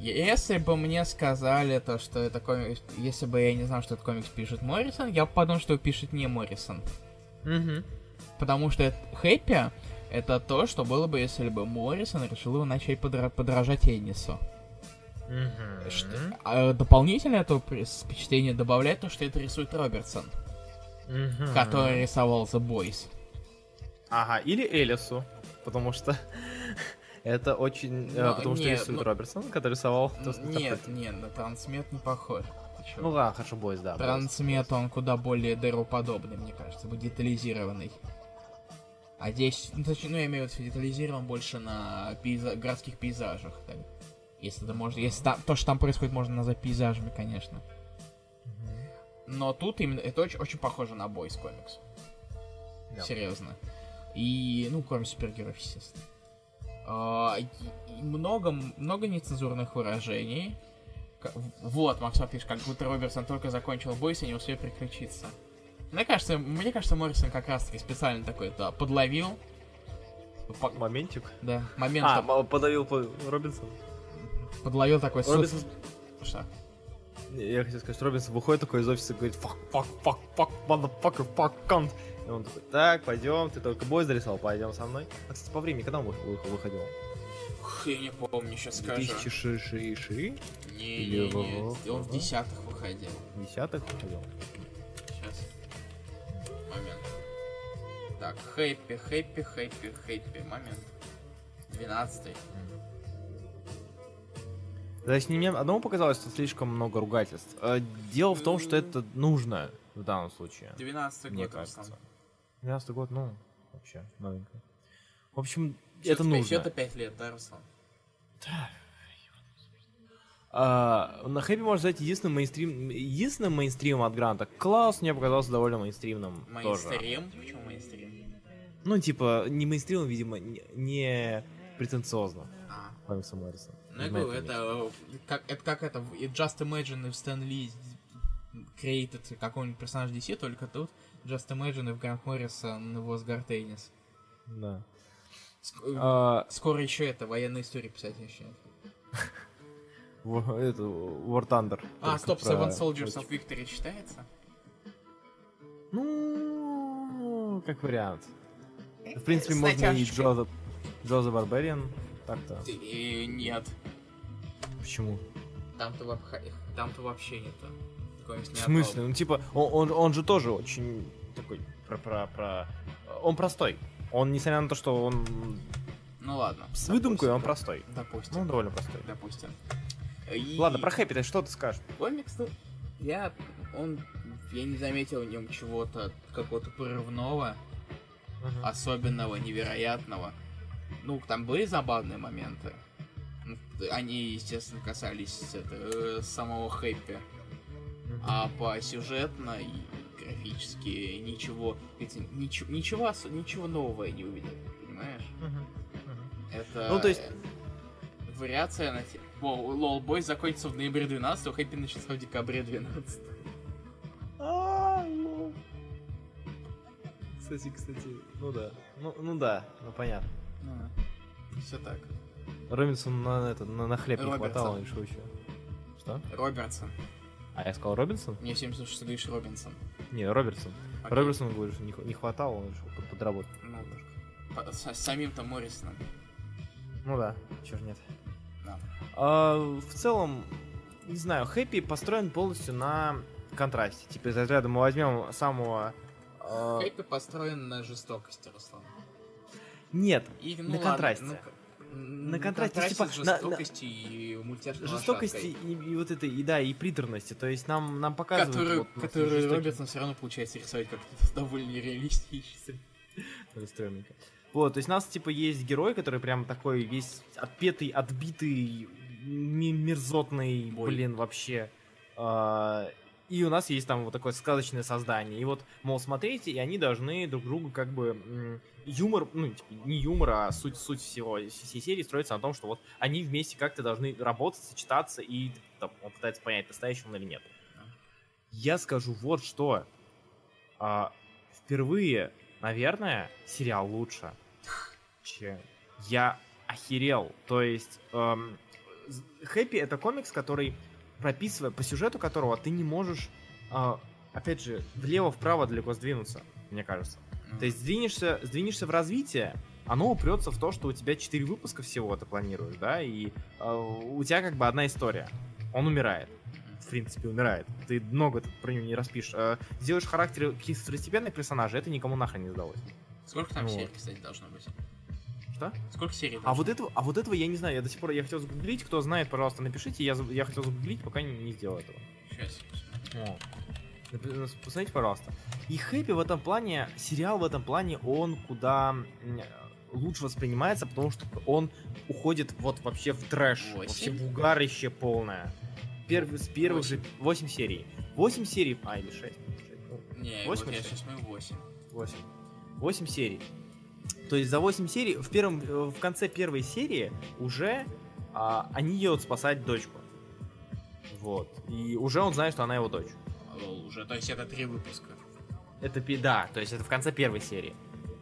Если бы мне сказали то, что это комикс... Если бы я не знал, что этот комикс пишет Моррисон, я бы подумал, что его пишет не Моррисон. Угу. Потому что это- Хэппи — это то, что было бы, если бы Моррисон решил его начать подра- подражать Эннису. Что- а дополнительно это впечатление добавляет то, что это рисует Робертсон, который рисовал The Boys. Ага, или Элису, потому что это очень... э, Но потому что не, рисует ну- Робертсон, который рисовал... то, Нет, нет, на Трансмет не похож. Ну ладно, хорошо, Бойс, да. Трансмет, он куда более дыроподобный, мне кажется, детализированный. А здесь, ну, точнее, ну, я имею в виду, детализирован больше на пейза- городских пейзажах. так. Если это можно, если там, то, что там происходит, можно назвать пейзажами, конечно. Но тут именно, это очень, очень похоже на Бойс комикс. Да. Серьезно. И, ну, кроме супергероев, естественно. А, много, много нецензурных выражений. Вот, Макс пишет, как будто Робертсон только закончил Бойс и не успел переключиться. Мне кажется, мне кажется, Моррисон как раз таки специально такой, да, подловил. По- Моментик. да, момент А, подавил по- Робинсон. подловил такой со- Робинсон... Что? Я хотел сказать, что Робинсон выходит такой из офиса и говорит fuck, fuck, fuck, fuck, motherfucker, fuck, cunt. И он такой, так, пойдем, ты только бой зарисовал, пойдем со мной. А, кстати, по времени, когда он вы- вы- выходил? Ух, Я не помню, сейчас скажу. 2006 Не, не, не, в- он в десятых выходил. десятых выходил? Сейчас. Момент. Так, хэппи, хэппи, хэппи, хэппи. Момент. Двенадцатый. Значит, мне одному показалось, что слишком много ругательств. Э, Дело в том, что это нужно в данном случае. Двенадцатый Мне год, кажется. Руслан. 12 год, ну, вообще, новенько. В общем, Всё это нужно. всё это пять лет, да, Руслан? А, на Хэппи можно сказать единственным мейнстрим, единственным мейнстримом от Гранта. Клаус мне показался довольно мейнстримным тоже. Мейнстрим? Почему мейнстрим? Ну, типа, не мейнстримом, видимо, не, не претенциозно. А. Комикса Морриса. Ну, я говорю, это, э, как, это как это, Just Imagine и Stan Lee created какой-нибудь персонаж DC, только тут Just Imagine и в Грант Моррисон его с Гартейнис. Да. Ск- э, А, Скоро еще это, военная история писать начнет. это, War Thunder. А, стоп, про- Seven Soldiers of Victory читается? Ну, как вариант. В принципе, можно и натяжечкой. Джо Джо the Barbarian. Так-то. И нет. Почему? Там-то, вообще- там-то нету. Такой В смысле? Ну, типа, он, он, он же тоже очень такой про, про, про... Он простой. Он, несмотря на то, что он Ну ладно. с выдумкой, он допустим. простой. Допустим. Ну, он довольно простой. Допустим. И Ладно, про Хэппи, ты что ты скажешь? комикс, ну, я, он, я не заметил в нем чего-то, какого-то прорывного, особенного, невероятного. Ну, там были забавные моменты. Они, естественно, касались это, самого Хэппи. А по сюжетно и графически ничего, эти- ничего, ничего, ничего нового я не увидел, понимаешь? Это Ну, то есть- вариация на те... О, Лол Бой закончится в ноябре 12 а Хэппи начался в декабре 12 А, ну. Кстати, кстати, ну да. Ну, ну да, ну понятно. Все так. Робинсон на, это, на, на хлеб не Робертсон. хватало, он решил еще. Что? Робертсон. А я сказал Робинсон? Мне всем слушай, что ты говоришь Робинсон. Не, Робертсон. Окей. Робертсон, говоришь, не, не хватало, он решил под- подработать. Ну. По- с- самим-то Моррисоном. Ну да, ж нет. Да. А, в целом, не знаю, Хэппи построен полностью на контрасте. Типа из разряда мы возьмем самого... а, Хэппи построен на жестокости, Руслан. Нет, И, ну, На ладно, контрасте. ну, На контрасте, типа, с на- на- жестокости и мультяшной жестокости и, и вот этой, и да, и приторности. То есть нам, нам показывают... Которую, вот, которую жестокие- Робертсон все равно получается рисовать как-то довольно реалистично. Стрёмненько. Вот, то есть у нас, типа, есть герой, который прям такой весь отпетый, отбитый, мерзотный, Бой. блин, вообще. А, И у нас есть там вот такое сказочное создание. И вот, мол, смотрите, и они должны друг другу как бы юмор, ну, типа, не юмор, а суть, суть всего, всей серии строится на том, что вот они вместе как-то должны работать, сочетаться, и там, он пытается понять, настоящий он или нет. Я скажу вот что. А, впервые, наверное, сериал лучше, чем я охерел. То есть, эм, Хэппи это комикс, который прописывая, по сюжету которого ты не можешь, э, опять же, влево-вправо далеко сдвинуться, мне кажется. То есть сдвинешься, сдвинешься в развитие, оно упрется в то, что у тебя 4 выпуска всего ты планируешь, да, и э, у тебя как бы одна история. Он умирает. В принципе, умирает. Ты много про него не распишешь. Э, сделаешь характер каких-то второстепенных персонажей, это никому нахрен не сдалось. Сколько там Вот. серий, кстати, должно быть? Что? Сколько серий А вот этого, а вот этого я не знаю. Я до сих пор я хотел загуглить. Кто знает, пожалуйста, напишите. Я, я хотел загуглить, пока не, не сделал этого. Сейчас. О. Посмотрите, пожалуйста. И Хэппи в этом плане, сериал в этом плане, он куда лучше воспринимается, потому что он уходит вот вообще в трэш, Восемь? вообще в угарище полное. Первый, с первых же 8 серий. 8 серий, а, или 6. Не, Восемь вот я или сейчас смотрю 8. 8. 8 серий. То есть за 8 серий, в, первом, в конце первой серии уже а, они едут спасать дочку. Вот. И уже он знает, что она его дочь. Лол, уже, то есть это три выпуска. Это да, то есть это в конце первой серии.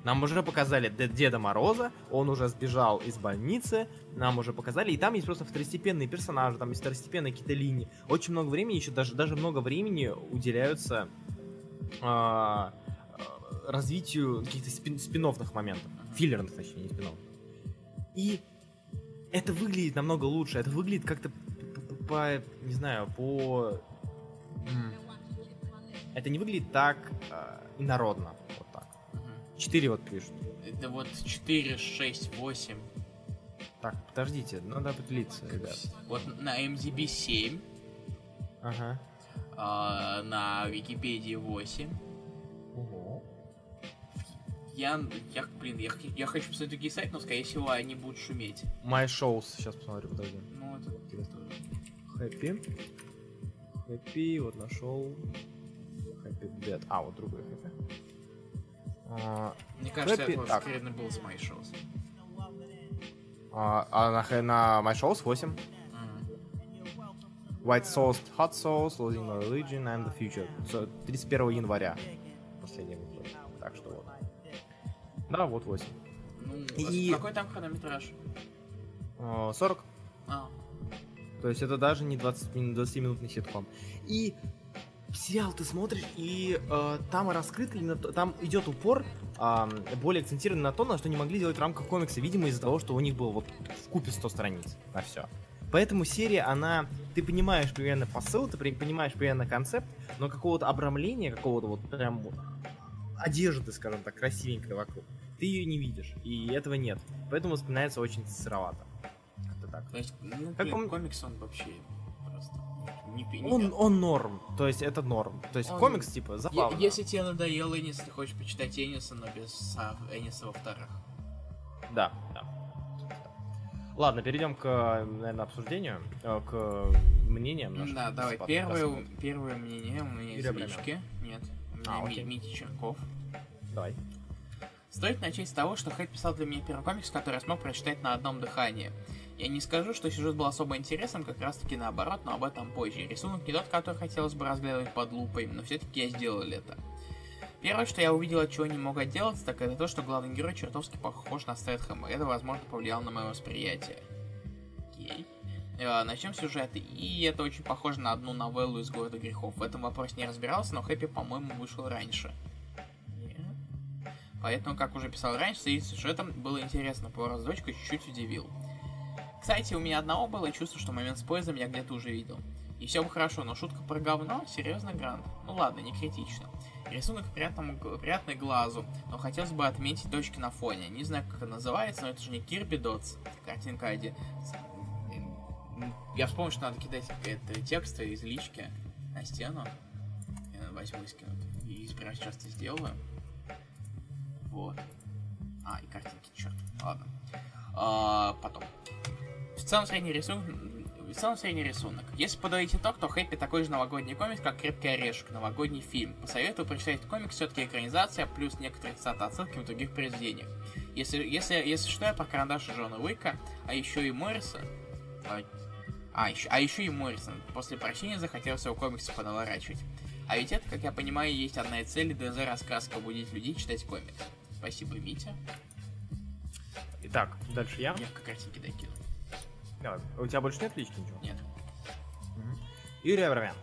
Нам уже показали Деда Мороза, он уже сбежал из больницы, нам уже показали, и там есть просто второстепенные персонажи, там есть второстепенные какие-то линии. Очень много времени, еще даже, даже много времени уделяются а, развитию каких-то спин, спин-оффных моментов. Филлерных, точнее, не спин И это выглядит намного лучше, это выглядит как-то по, не знаю, по... Это не выглядит так э, инородно, вот так. Четыре вот пишут. Это вот 4, 6, 8. Так, подождите, надо определиться, ребят. Вот на MDB 7, Ага. а, на Википедии 8. Я, я, блин, я, я хочу посмотреть другие сайты, но, скорее всего, они будут шуметь. My Shows, сейчас посмотрю, подожди. Ну, это тоже. Хэппи. Хэппи, вот нашел. Хэппи Dead. А, вот другой хэппи. А, Мне кажется, Happy- это скорее был с моей шоус. а, а на, на My Shows 8. White Sauce, Hot Sauce, Losing My Religion, I'm the Future. С- 31 января. Последний. Да, вот 8. Ну, И- а какой там хронометраж? А, 40. А, То есть это даже не 20, мин- 20-минутный ситком. И сериал ты смотришь, и э, там раскрыт именно то- там идет упор ам, более акцентированный на то, на что не могли делать в рамках комикса, видимо, из-за того, что у них было вот в купе 100 страниц на все. Поэтому серия, она, ты понимаешь примерно посыл, ты при- понимаешь примерно концепт, но какого-то обрамления, какого-то вот прям вот одежды, скажем так, красивенькой вокруг, ты ее не видишь, и этого нет. Поэтому воспринимается очень сыровато. Как-то так. то есть, ну, Как блин, он- комикс он вообще просто не, не Он, он норм, то есть это норм. То есть Он- комикс типа забавно. Если тебе надоел Энис, ты хочешь почитать Эниса, но без а, Эниса во вторых. Да, да. Ладно, перейдем к, наверное, обсуждению, э, к мнениям наших. Да, давай. Первое, первое мнение у меня из лички. Нет. У меня А, Ми- окей. Митя Черков. Давай. Стоит начать с того, что Хэт писал для меня первый комикс, который я смог прочитать на одном дыхании. Я не скажу, что сюжет был особо интересным, как раз таки наоборот, но об этом позже. Рисунок не тот, который хотелось бы разглядывать под лупой, но все-таки я сделал это. Первое, что я увидел, от чего не мог отделаться, так это то, что главный герой чертовски похож на Стэтхэма. Это, возможно, повлияло на мое восприятие. Окей. Э, Начнем с сюжета. И это очень похоже на одну новеллу из Города грехов. В этом вопросе не разбирался, но Хэппи, по-моему, вышел раньше. Поэтому, как уже писал раньше, следить за сюжетом было интересно. Поворот с дочкой чуть-чуть удивил. Кстати, у меня одного было чувство, что момент с поездом я где-то уже видел. И все бы хорошо, но шутка про говно, серьезно, Грант. Ну ладно, не критично. Рисунок приятному, приятный глазу, но хотелось бы отметить точки на фоне. Не знаю, как это называется, но это же не Кирби Дотс. Картинка один. Я вспомнил, что надо кидать это тексты из лички на стену. Я возьму и скину. И прямо сейчас это сделаю. Вот. А, и картинки, черт. Ладно. А, потом. В целом средний рисунок... В целом средний рисунок. Если подавить итог, то Хэппи такой же новогодний комикс, как Крепкий орешек, новогодний фильм. Посоветую прочитать комикс, все-таки экранизация, плюс некоторые цитаты отсылки в других произведениях. Если, если, если что, я про карандаш Джона Уика, а еще и Морриса. А, А, еще, а еще и Моррисон. После прощения захотел своего комикса понаворачивать. А ведь это, как я понимаю, есть одна из целей ДЗ раскраска побудить людей читать комикс. Спасибо, Витя. Итак, дальше я. Я в картинки докину. Давай. У тебя больше нет лички ничего? Нет. Юрий Абрамян.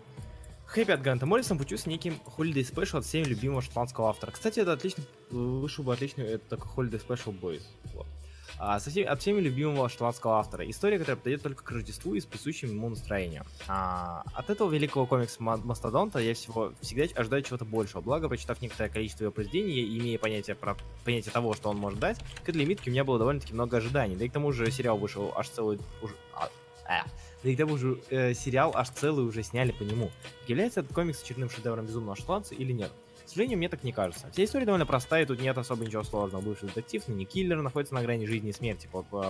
Хэппи от Ганта Моррисон получился неким Holiday Special от всеми любимого шотландского автора. Кстати, это отлично, вышел бы отлично, это такой Holiday Special Boys. Вот. А, со всеми, от всеми любимого шотландского автора. История, которая подойдет только к Рождеству и с присущим ему настроением. А, от этого великого комикса Мастодонта я всего всегда ожидаю чего-то большего. Благо, прочитав некоторое количество его произведений и имея понятие, про, понятие того, что он может дать, к этой лимитке у меня было довольно-таки много ожиданий. Да и к тому же сериал вышел аж целый... Уже, а, э, да и к тому же э, сериал аж целый уже сняли по нему. Является этот комикс очередным шедевром безумного шотландца или нет? Сожалению, мне так не кажется. Вся история довольно простая, тут нет особо ничего сложного. Бывший детектив, но не киллер, находится на грани жизни и смерти,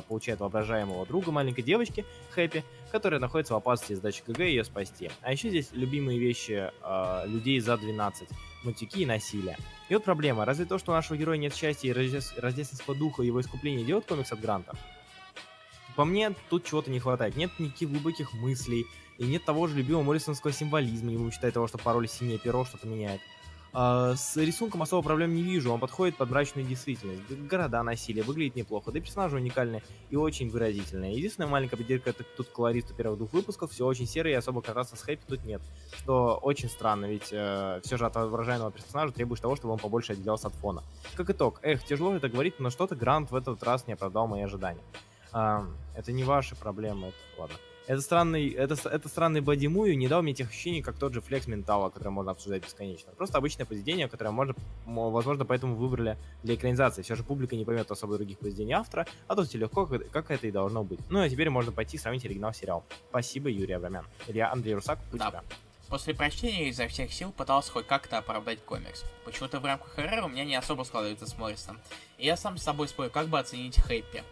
получает воображаемого друга маленькой девочки, Хэппи, которая находится в опасности сдачи КГ и ее спасти. А еще здесь любимые вещи э, людей за 12, мультики и насилие. И вот проблема, разве то, что у нашего героя нет счастья и рождественского духа его искупления делает комикс от Гранта? По мне, тут чего-то не хватает. Нет никаких глубоких мыслей, и нет того же любимого моррисонского символизма, ему считает того, что пароль синее перо что-то меняет. А, с рисунком особо проблем не вижу, он подходит под мрачную действительность. Города, насилие, выглядит неплохо, да и персонажи уникальные и очень выразительные. Единственная маленькая придирка это тут колористу первых двух выпусков, все очень серое и особо кататься с хэппи тут нет. Что очень странно, ведь э, все же от воображаемого персонажа требуешь того, чтобы он побольше отделялся от фона. Как итог, эх, тяжело это говорить, но что-то Грант в этот раз не оправдал мои ожидания. А, это не ваши проблемы, это ладно. Это странный, это, это странный бодимую не дал мне тех ощущений, как тот же флекс ментала, который можно обсуждать бесконечно. Просто обычное поведение, которое можно, возможно, поэтому выбрали для экранизации. Все же публика не поймет особо других поведений автора, а тут все легко, как это и должно быть. Ну а теперь можно пойти сравнить оригинал сериал. Спасибо, Юрий Абрамян. Илья Андрей Русак, у да. тебя. После прочтения изо всех сил пытался хоть как-то оправдать комикс. Почему-то в рамках РР у меня не особо складывается с Моррисом. И я сам с собой спорю, как бы оценить Хэппи.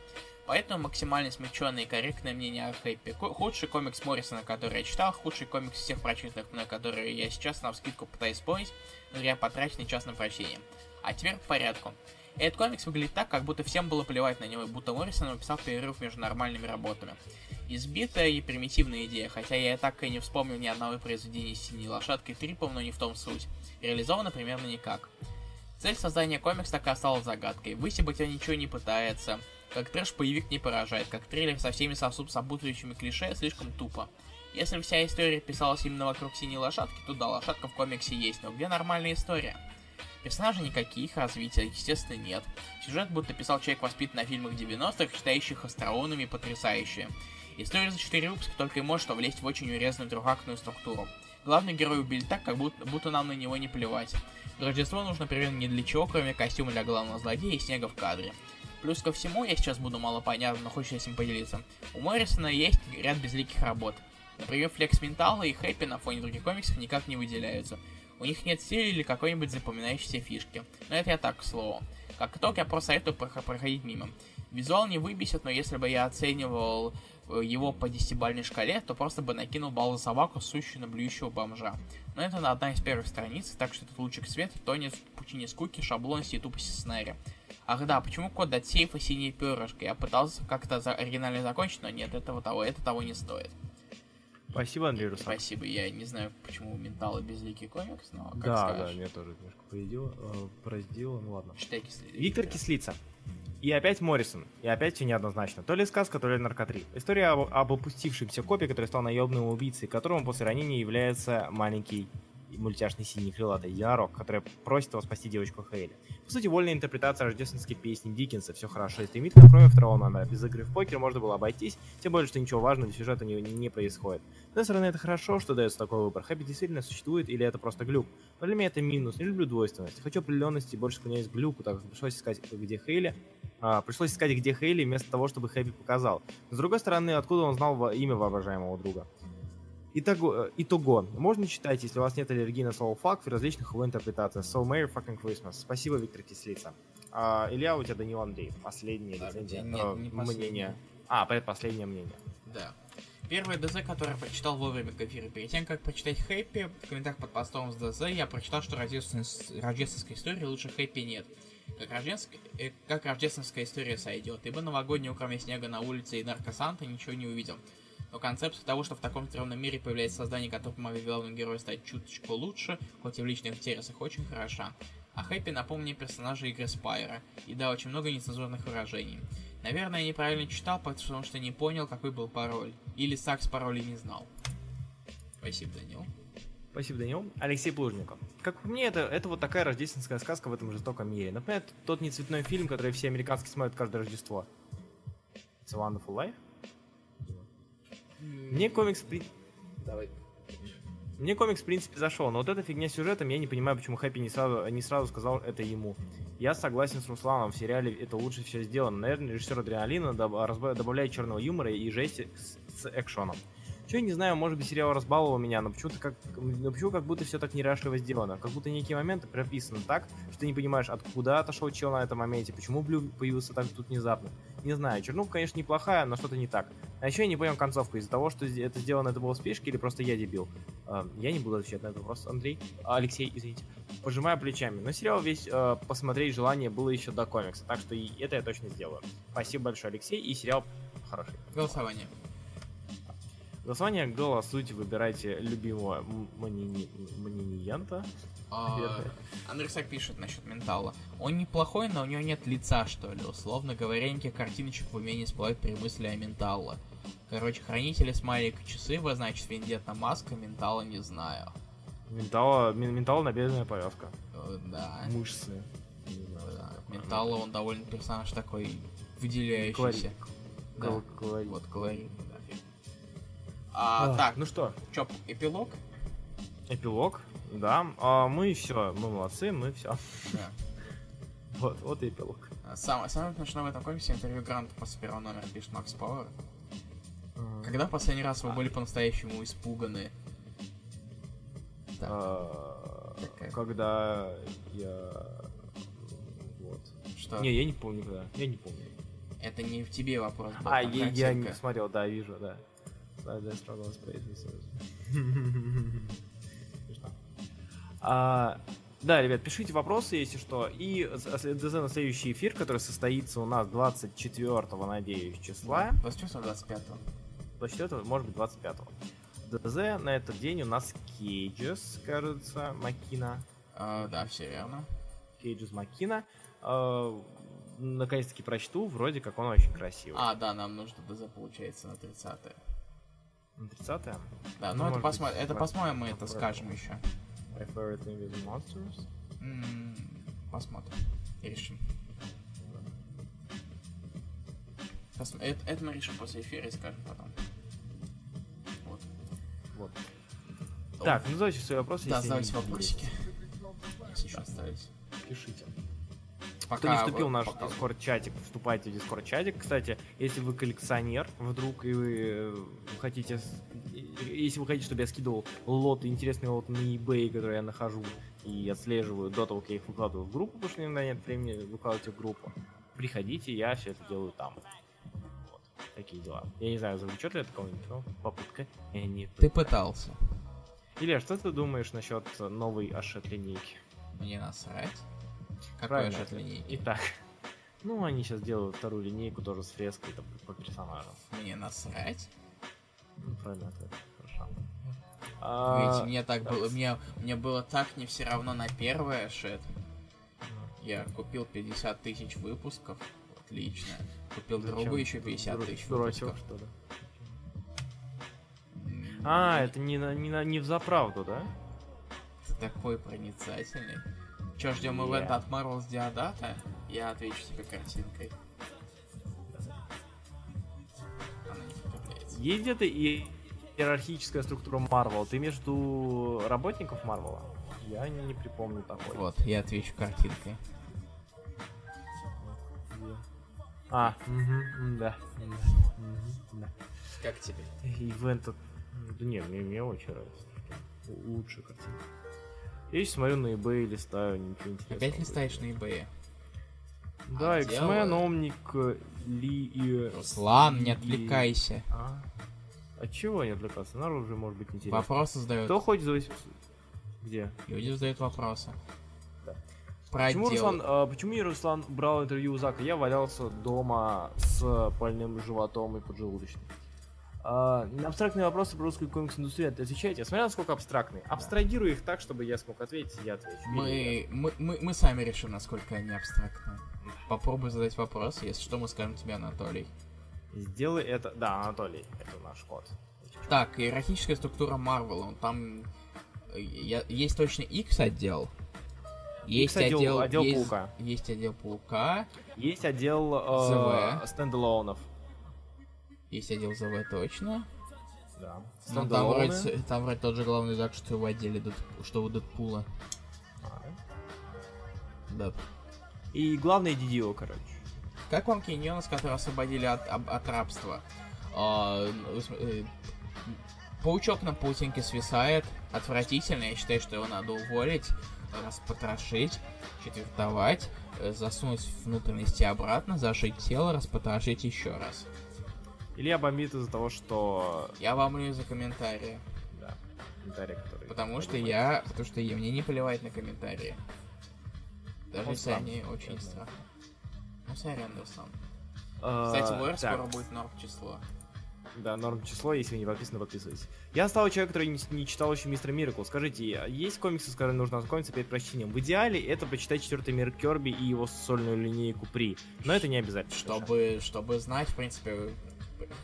Поэтому максимально смягченное и корректное мнение о Хэппи. Худший комикс Моррисона, который я читал, худший комикс всех прочитанных на которые я сейчас на вскидку пытаюсь спорить, но я потраченный час на прочтение. А теперь по порядку. Этот комикс выглядит так, как будто всем было плевать на него, будто Моррисон написал перерыв между нормальными работами. Избитая и примитивная идея, хотя я так и не вспомнил ни одного произведения синей лошадкой Трипом, но не в том суть. Реализовано примерно никак. Цель создания комикса так и осталась загадкой. Высебать он ничего не пытается. Как трэш-боевик не поражает, как трейлер со всеми сопутствующими клише слишком тупо. Если вся история писалась именно вокруг синей лошадки, то да, лошадка в комиксе есть, но где нормальная история? Персонажей никаких, развития, естественно, нет. Сюжет будто писал человек, воспитанный на фильмах 90-х, считающих остроумными потрясающие. История за 4 выпуска только и может влезть в очень урезанную трехактную структуру. Главный герой убили так, как будто, будто нам на него не плевать. Рождество нужно примерно не для чего, кроме костюма для главного злодея и снега в кадре. Плюс ко всему, я сейчас буду мало понятно, но хочу с ним поделиться. У Моррисона есть ряд безликих работ. Например, Флекс Ментала и Хэппи на фоне других комиксов никак не выделяются. У них нет стиля или какой-нибудь запоминающейся фишки. Но это я так, к слову. Как итог, я просто советую проходить мимо. Визуал не выбесит, но если бы я оценивал э, его по десятибальной шкале, то просто бы накинул балл за собаку, сущую на блюющего бомжа. Но это на одна из первых страниц, так что этот лучик света тонет в пучине скуки, шаблонности и тупости сценария. Ах да, почему код от сейфа синее перышко? Я пытался как-то за оригинально закончить, но нет, этого того, это того не стоит. Спасибо, Андрей Русак. Спасибо, я не знаю, почему Ментал и безликий комикс, но как Да, скажешь. да, меня тоже немножко поедило, э, ну ладно. Читай кислица. Виктор Кислица. И опять Моррисон. И опять все неоднозначно. То ли сказка, то ли наркотри. История об, об опустившемся копе, который стал наемным убийцей, которому после ранения является маленький мультяшный синий крылатый единорог, который просит его спасти девочку Хейли. По сути, вольная интерпретация рождественской песни Диккенса, все хорошо и стремит к кроме второго номера. Без игры в покер можно было обойтись, тем более, что ничего важного для сюжета не, не, происходит. С одной стороны, это хорошо, что дается такой выбор. Хэппи действительно существует или это просто глюк. Но для меня это минус. Не люблю двойственность. Хочу определенности и больше склоняюсь к глюку, так как пришлось искать, где Хейли. А, пришлось искать, где Хейли, вместо того, чтобы Хэппи показал. С другой стороны, откуда он знал имя воображаемого друга? Итого, итого, можно читать, если у вас нет аллергии на слово факт в различных его интерпретациях. So Merry fucking Christmas. Спасибо, Виктор Кислица. А, Илья, у тебя Данил Андрей. Последнее Так, рецензия. не- э, не мнение. А, предпоследнее мнение. Да. Первое ДЗ, которое я прочитал вовремя к эфиру. Перед тем, как прочитать Хэппи, в комментариях под постом с ДЗ я прочитал, что рождественской, рождественской истории лучше Хэппи нет. Как, рождественская, э, как рождественская история сойдет, ибо новогоднего кроме снега на улице и наркосанта ничего не увидел. Но концепция того, что в таком стрёмном мире появляется создание, которое помогает главному герою стать чуточку лучше, хоть и в личных интересах, очень хороша. А Хэппи напомнил мне персонажа игры Спайра, и дал очень много нецензурных выражений. Наверное, я неправильно читал, потому что не понял, какой был пароль. Или Сакс пароля не знал. Спасибо, Данил. Спасибо, Данил. Алексей Плужников. Как по мне, это, это вот такая рождественская сказка в этом жестоком мире. Например, тот нецветной фильм, который все американские смотрят каждое Рождество. It's a Wonderful Life. Мне комикс, при- Давай. мне комикс, в принципе, зашел, но вот эта фигня с сюжетом, я не понимаю, почему Хэппи не сразу, не сразу сказал это ему. Я согласен с Русланом, в сериале это лучше все сделано. Наверное, режиссер Адреналина добавляет черного юмора и жести с, с экшоном. Че, не знаю, может быть, сериал разбаловал меня, но почему-то как, но почему как будто все так неряшливо сделано. Как будто некие моменты прописаны так, что ты не понимаешь, откуда отошел чел на этом моменте, почему Блю появился так тут внезапно. Не знаю, чернуха, конечно, неплохая, но что-то не так. А еще я не понял концовку из-за того, что это сделано это было в спешке или просто я дебил. А, Я не буду отвечать на этот вопрос, Андрей. Алексей, извините. Пожимаю плечами. Но сериал весь э, посмотреть желание было еще до комикса, так что и это я точно сделаю. Спасибо большое, Алексей, и сериал хороший. Голосование. Голосование голосуйте, выбирайте любимого м- манини- маниниента. А. Андресак пишет насчет ментала. Он неплохой, но у него нет лица, что ли. Условно говоря, никаких картиночек в уме не всплывает при мысли о ментала. Короче, хранители смайлик и часы, вы, значит, вендетта маска, ментала не знаю. Ментала, мен- ментала набедренная повязка. Э, Да. Мышцы. Да. Ментала, он довольно персонаж такой выделяющийся. Колорит. Да. Колорит. Вот, колорит. А, А, так, Ну что, чё, эпилог? эпилог. Да. А мы все, мы молодцы, мы все. Да. Вот, вот и эпилог. А, Самое, самое смешное в этом комиксе интервью Гранта после первого номера пишет Макс Пауэр. Когда в последний раз вы были по-настоящему испуганы? А, Такая. Когда я... Вот. Что? Не, я не помню, когда. Я не помню. Это не в тебе вопрос был. А, я, я не смотрел, да, вижу, да. Да, да, struggle with. А, Да, ребят, пишите вопросы, если что. И ДЗ на следующий эфир, который состоится у нас 24 надеюсь, числа. 28-25. 24 может быть, 25 ДЗ на этот день у нас Кейджес, кажется, Макина. А, да, все верно. Кейджес Макина. А, Наконец-таки прочту, вроде как он очень красивый. А, да, нам нужно ДЗ получается на 30 На 30 Да, Ну, это, посмотрим, быть, это посмотрим, мы это скажем еще. My favorite invisible monsters. М, Посмотрим. Решим. Пос- Это, это мы решим после эфира и скажем потом. Вот. Вот. Так, ну задавайте свои вопросы. Да, задавайте вопросики. Если еще остались. Пишите. Пока, Кто не вступил в наш пока- дискорд чатик, вступайте в дискорд чатик. Кстати, если вы коллекционер вдруг и вы э, хотите, если вы хотите, чтобы я скидывал лоты, интересные лоты на eBay, которые я нахожу и отслеживаю до того, как я их выкладываю в группу, потому что иногда нет времени выкладывать их в группу, приходите, я все это делаю там. Вот. Такие дела. Я не знаю, завлечет ли это кого-нибудь, но попытка э, не Ты пытался. Илья, что ты думаешь насчет новой Ашет линейки? Мне насрать. Какой Правильно же ответ. линейки? Итак, ну они сейчас делают вторую линейку тоже с фреской там, по персонажам. Мне насрать? Ну, правильно ответ. Хорошо. Ведь А, мне так да. было, мне, мне было так не все равно на первое шит. Я купил 50 тысяч выпусков. Отлично. Купил зачем? другу еще 50 Дура- тысяч выпусков. что ли? А, это не, на, не, на, не в заправду, да? Ты такой проницательный. Че, ждем ивента от Marvel's Диодата? Я отвечу тебе картинкой. Есть где-то и иерархическая структура Марвел. Ты между работников Марвела? Я не, не припомню такой. Вот, я отвечу картинкой. А, мгм, да. Да. Как тебе? Ивент... Да не, мне, мне очень нравится. Л- Лучшая картинка. Я смотрю на eBay, листаю, ничего интересного. Опять листаешь на eBay? Да, А, X-Men. Омник, Ли и... Руслан, не отвлекайся. А? От чего не отвлекаться? Народ уже может быть интересно. Вопросы задают. Кто ходит за 800? Где? Люди задают вопросы. Да. Про Почему отдел. Руслан, а, почему я, Руслан брал интервью у Зака? Я валялся дома с больным животом и поджелудочным. А, на абстрактные вопросы про русскую комикс-индустрию отвечаете. Смотря насколько абстрактные. Абстрагирую их так, чтобы я смог ответить, и я отвечу. Мы, мы, мы, мы сами решим, насколько они абстрактны. Попробуй задать вопрос, если что, мы скажем тебе, Анатолий. Сделай это... Да, Анатолий, это наш код. Так, иерархическая структура Марвела, там я- есть точно X отдел. Есть отдел- отдел, отдел есть, Паука. Есть отдел Паука, Есть отдел э, ZV. Стендалонов. есть отдел ЗВ точно. Да. Но там вроде, там вроде тот же главный так, что отделе Дэд- что у Дэдпула. А, Да. И главное DDO, короче. Как вам Киньонос, которые освободили от, об- от рабства? А, ну, э, паучок на паутинке свисает. Отвратительно. Я считаю, что его надо уволить, распотрошить, четвертовать, э, засунуть внутренности обратно, зашить тело, распотрошить еще раз. Илья бомбит из-за того, что... Я вам лью за комментарии. Да, комментарий, который... Потому что я. Потому что я, мне не плевать на комментарии. Даже если они очень странные. Ну, сорян, сам. А, Кстати, в R так, скоро будет норм число. Да, норм число, если вы не подписаны, подписывайтесь. Я стал человек, который не, не читал еще Мистер Миракл. Скажите, а есть комиксы, с которыми нужно ознакомиться перед прочтением? В идеале это прочитать четвертый мир Керби и его сольную линейку При. Но это не обязательно. Чтобы, чтобы знать, в принципе,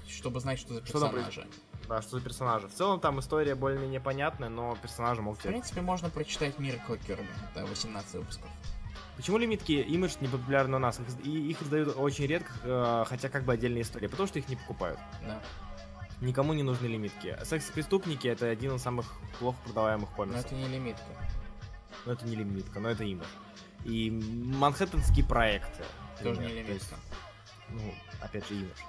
чтобы знать, что за Что персонажи. Да, что за персонажи. В целом там история более-менее понятная, но персонажи могут В принципе, можно прочитать Мир Кирби. Это 18 выпусков. Почему лимитки имидж не популярны у нас? Их, и их издают очень редко, э, хотя как бы отдельная история. Потому что их не покупают. Да. Никому не нужны лимитки. Секс-преступники это один из самых плохо продаваемых Но комиксов. это не лимитка. Но это не лимитка, но это имидж. И манхэттенские проекты. Тоже не например, то есть, лимитка. ну, опять же, имидж.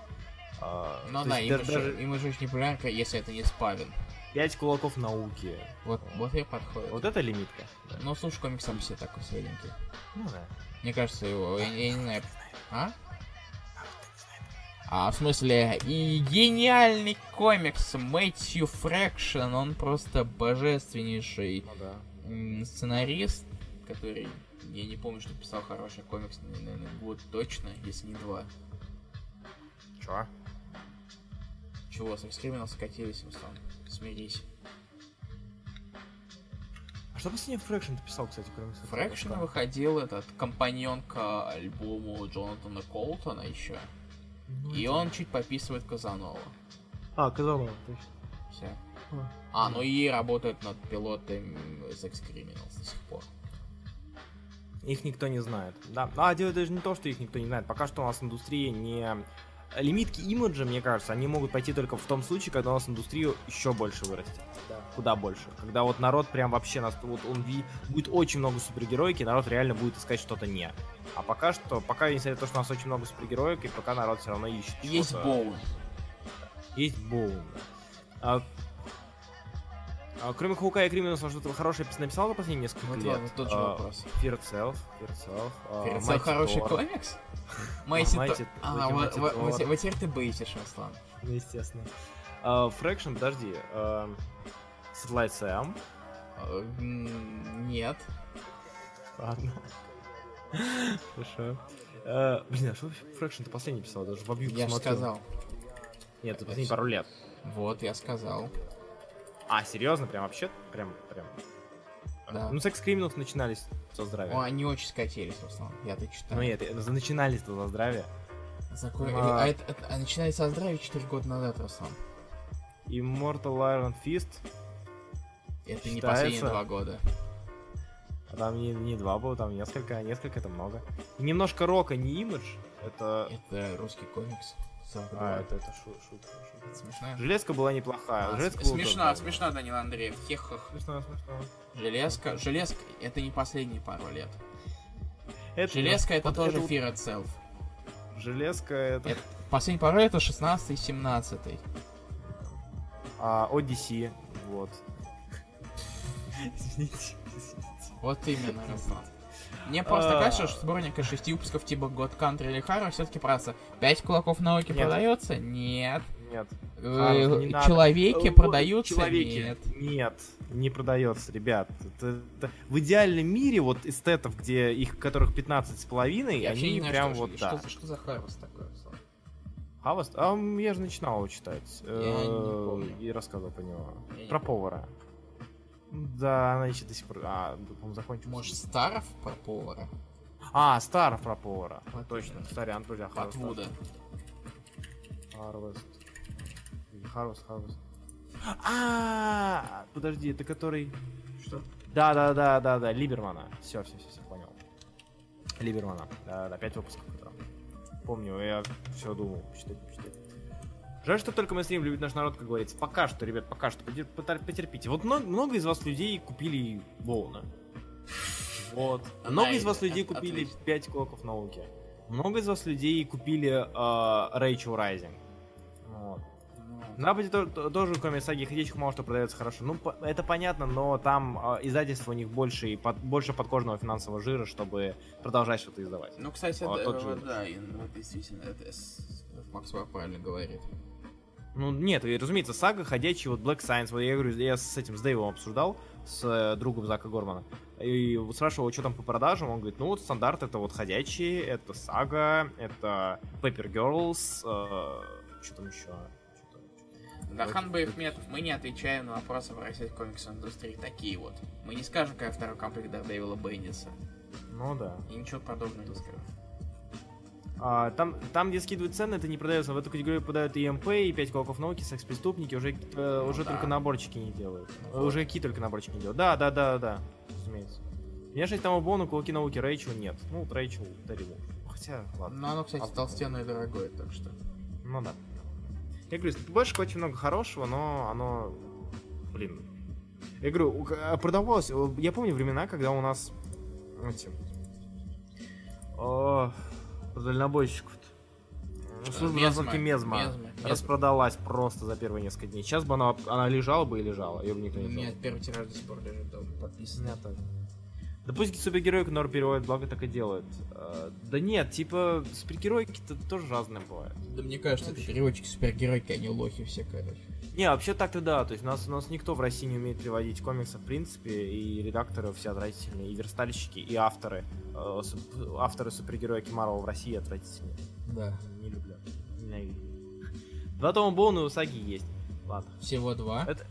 А, Ну да, есть имидж, да- даже имидж очень популярен, если это не спавен. пять кулаков науки. Вот, вот и подходит. Вот это лимитка. Да. Ну, слушай, комикс сам все такой средненький. Ну да. Мне кажется, его, я, я не знаю. А? А, в смысле, и гениальный комикс Мэтью Фрэкшн, он просто божественнейший Ну да. сценарист, который, я не помню, что писал хороший комикс, наверное, год точно, если не два. Чё? Чего, Sex Criminals скатились, Руслан? Смирись. А что последний Фрэкшн ты писал, кстати, кроме Фрэкшн выходил этот компаньон к альбому Джонатана Колтона еще. Ну, И это- он чуть пописывает Казанова. А, Казанова, точно. Все. А. А, ну и работает над пилотом Sex Criminals до сих пор. Их никто не знает. Да. А дело даже не то, что их никто не знает. Пока что у нас индустрия не... Лимитки имиджа, мне кажется, они могут пойти только в том случае, когда у нас индустрию еще больше вырастет. Куда больше. Когда вот народ прям вообще нас... Вот он ви- будет очень много супергероики, народ реально будет искать что-то не. А пока что, пока несмотря на то, что у нас очень много супергероик, и пока народ все равно ищет Есть Боун. Есть Боун. да. А, а, кроме Хаука и Криминуса, что-то хорошее написал за последние несколько Вот лет? ладно, тот же А, вопрос. Fear Itself, Fear Itself, а, Перед Mighty хороший комикс? Майти А, вот- вот- вот вот теперь ты боитесь, Руслан. Ну, естественно. А, Fraction, подожди. а, Satellite Sam. Нет. Ладно. Хорошо. А, Блин, а что Fraction ты последний писал? Даже в объявку Я сказал. Нет, ты последние пару лет. Вот, я сказал. А, серьезно? Прям вообще? Прям, прям. Да. Ну, секс криминалов начинались со здравия. О, они очень скатились, Руслан. Я-то Ну, читаю. нет, это начинались-то за здравие. Закон- А. А это- это- а начинали со здравия 4 года назад, Руслан. Immortal Iron Fist. Это не Считается? последние два года. А там не, не два было, там несколько, а несколько это много. И немножко рока, не имидж. Это... Это русский комикс. А, это, это шу- шутка, шутка. Это смешно. Железка была неплохая. А, Железка с- была смешно, тоже смешно, Данил Андреев. Хех-хех. Смешно, смешно. Железка, железка, это не последние пару лет. Это, Железка это вот тоже вот Fear Itself. Железка это... Это- Последний пару это 16 17 А, Odyssey, вот. Извините. Вот именно, Руслан. Мне просто А. кажется, что сборник из шести выпусков типа God Country или Haro все-таки просто 5 кулаков науки продается? Нет. Нет. Э. Человеки продаются? Человеки. Нет. Нет, не продается, ребят. В идеальном мире вот эстетов, где их которых 15 с половиной, Я они прям вот да. что, за Харус Руслан? Хаваст? А я же начинал его читать. не э, помню. И рассказывал по него. Я не Про повара. Да, она еще до сих пор... А, по-моему, закончилась. Может, Старов про повара? А, Старов про повара. Вот Точно. Сорян, друзья. Харвест. Вуда. Харвест. Харвест, Харвест. А, подожди, это который... Что? Да, да, да, да, да, Либермана. Все, все, все, все, понял. Либермана. Да, да, пять выпусков. Помню, я все думал, почитать, почитать. Жаль, что только мы стримим любит наш народ, как говорится. Пока что, ребят, пока что. Потер- потер- Потерпите. Вот много, много из вас людей купили Воуна. Вот. Много из вас людей купили отлично. 5 клоков науки. Много из вас людей купили э, Рэйчел Райзинг. Вот. На Западе то- то- тоже, кроме саги Ходячих, мало что продается хорошо. Ну, это понятно, но там э, издательство у них больше, и под- больше подкожного финансового жира, чтобы продолжать что-то издавать. Ну, кстати, А, да, тот же. да, и, ну, действительно, это с- Макс правильно говорит. Ну, нет, и, разумеется, сага, ходячий, вот Black Science, вот я говорю, я с этим, с Дэйвом обсуждал, с э, другом Зака Гормана, и вот спрашивал, что там по продажам, он говорит, ну вот стандарт, это вот ходячие, это сага, это Paper Girls, э, что там еще? Дархан Боехметов, мы не отвечаем на вопросы в российской комиксовой индустрии такие вот. Мы не скажем, какой второй комплект Дэвила Бендиса. Ну да. И ничего подобного не скажем. А, там, там, где скидывают цены, это не продается. В эту категорию попадают и МП, и 5 колоков науки, секс-преступники, уже, э, уже да. только наборчики не делают. Ну Э, Уже какие только наборчики не делают. Да, да, да, да, разумеется. Меня же там Бону, кулаки науки, Рэйчел нет. Ну, вот Рэйчел дарил. Хотя, ладно. Но оно, кстати, А- толстенное и дорогое, так что. Ну да. Я говорю, больше очень много хорошего, но оно, блин. Я говорю, а, продавалось, э, я помню времена, когда у нас эти, о, дальнобойщиков Служба Мезма, доставки Мезма, Мезма, Мезма. распродалась просто за первые несколько дней. Сейчас бы она, она лежала бы и лежала, ее бы никто не меня взял. первый тираж до сих пор лежит подписан. Меня тоже. Да пусть супергерои, которые переводят, благо так и делают. Э, Да нет, типа, супергеройки-то тоже разные бывают. Да мне кажется, это переводчики супергеройки, они лохи все, короче. Не, вообще так-то да. То есть у нас, у нас никто в России не умеет переводить комиксы, в принципе, и редакторы все отвратительные, и верстальщики, и авторы. Э, суп- авторы супергероики Марвел в России отвратительные. Да. Не люблю. Ненавижу. Два тома Боуна у Саги есть. Ладно. Всего два. Это-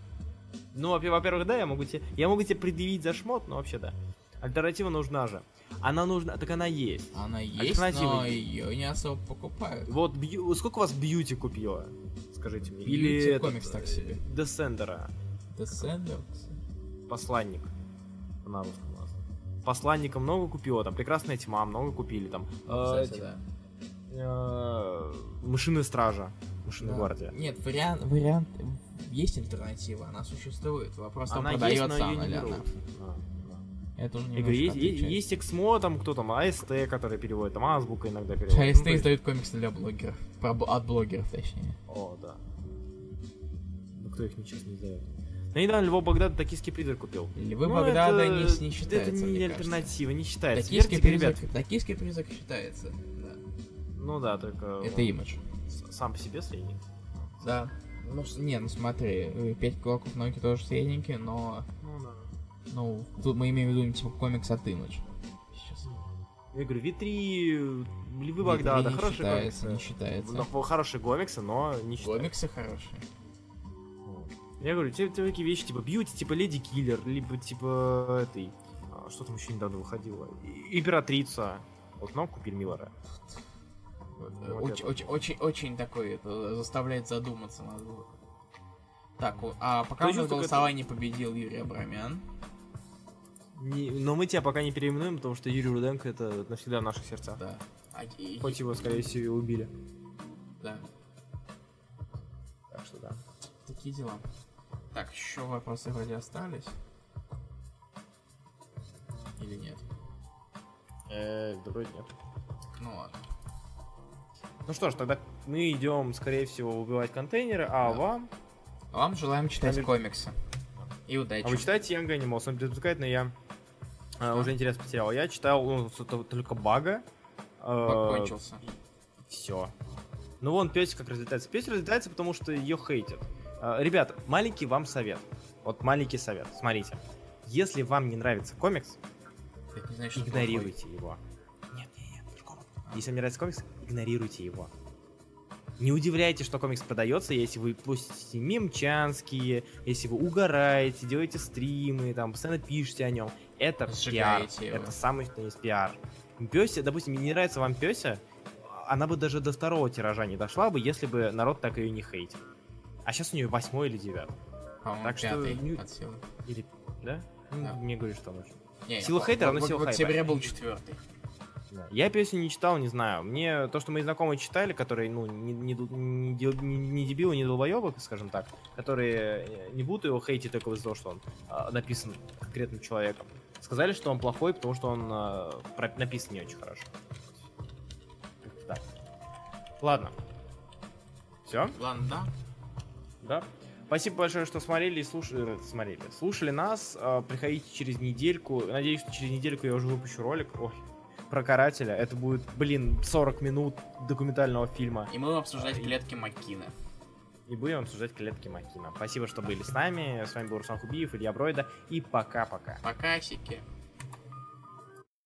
Ну, во- во-первых, да, я могу тебе, я могу тебе предъявить за шмот, но вообще да. Альтернатива нужна же. Она нужна, так она есть. Она есть, но есть. ее не особо покупают. Вот бью- сколько у вас бьюти купила? Скажите мне. Бьюти Или этот, комикс так себе. Десендера. Descendants. Посланник. На русском. Посланника много купила, там Прекрасная тьма много купили, там э, кстати, эти, да. э, Мышиная стража, Мышиная Да. гвардия. Нет, вариант, вариант, есть альтернатива, она существует. Вопрос, там Она есть, продается но ее она не ли она. А. Это уже Я говорю, есть, есть, Эксмо, там кто там, АСТ, который переводит, там Азбука иногда переводит. Ну, АСТ есть- издают комиксы для блогеров. От блогеров, точнее. О, да. Ну кто их нечестно издает? Я недавно Львов Багдада токийский призрак купил. Львы Ну, Багдада это- не, не считается, Это не мне кажется. альтернатива, не считается. Токийский Вертик, ребят. призрак, токийский призрак считается. Да. Ну да, только Это имидж. сам по себе средний. Да. Ну, не, ну смотри, э, пять клоков науки тоже средненькие, но, Ну ну, тут мы имеем в виду типа комикс от имидж. Сейчас. Я говорю, Витри, Львы Багдада, хорошие считается, комиксы. не считается. Ну, хорошие комиксы, но не считаются. Комиксы хорошие. Я говорю, те, те такие вещи, типа бьюти, типа Леди Киллер, либо типа этой, а, что там еще недавно выходило, Императрица. Вот много купили Миллера. Вот Очень, очень, очень, очень такой, это заставляет задуматься над выбором. Так, а пока Ты у нас голосование победил Юрий Абрамян. Не- но мы тебя пока не переименуем, потому что Юрий Руденко это навсегда в наших сердцах. Да. А, и- Хоть его, скорее всего, и убили. да. Так что да. Такие дела. Так, еще вопросы вроде остались. Или нет? Э, да вроде нет. Ну ладно. Ну что ж, тогда мы идем, скорее всего, убивать контейнеры, а Да. вам... А вам желаем читать Ами- комиксы. И удачи. А вы читаете Young Animals? Он безпускает, но я а, уже интерес потерял. Я читал ну, только Бага. Покончился. Все. Ну вон песик как разлетается. Песик разлетается, потому что ее хейтят. А, Ребята, маленький вам совет. Вот маленький совет. Смотрите. Если вам не нравится комикс, значит, игнорируйте его. Нет, нет, нет, по-другому. Если вам не нравится комикс, игнорируйте его. Не удивляйтесь, что комикс продается, если вы платите мемчанские, если вы угораете, делаете стримы, там, постоянно пишете о нем. Это пиар. Сжигаете его. Это самый что есть пиар. Пёся, допустим, не нравится вам Пёся, она бы даже до второго тиража не дошла бы, если бы народ так ее не хейтил. А сейчас у нее восьмой или девятый. По-моему, Так что не- от силы. Или, да? Ну, Да. Мне говорят, что нужно. Не, Сила хейтера в- сила В октябре был четвертый. Да. Я песню не читал, не знаю. Мне то, что мои знакомые читали, которые, ну, не, не, не, не, дебилы, не долбоебы, скажем так, которые э, не будут его хейтить только из-за того, что он а, написан конкретным человеком. Сказали, что он плохой, потому что он а, про- написан не очень хорошо. Так. Ладно. Все? Ладно, да. Да. Спасибо большое, что смотрели и слушали, э, смотрели. Слушали нас. Э, Приходите через недельку. Надеюсь, что через недельку я уже выпущу ролик. Ой, про карателя. Это будет, блин, 40 минут документального фильма. И мы будем обсуждать клетки Маккина. И будем обсуждать клетки Макина. Спасибо, что были с нами. С вами был Руслан Хубиев, Илья Бройда. И пока-пока. Покасики.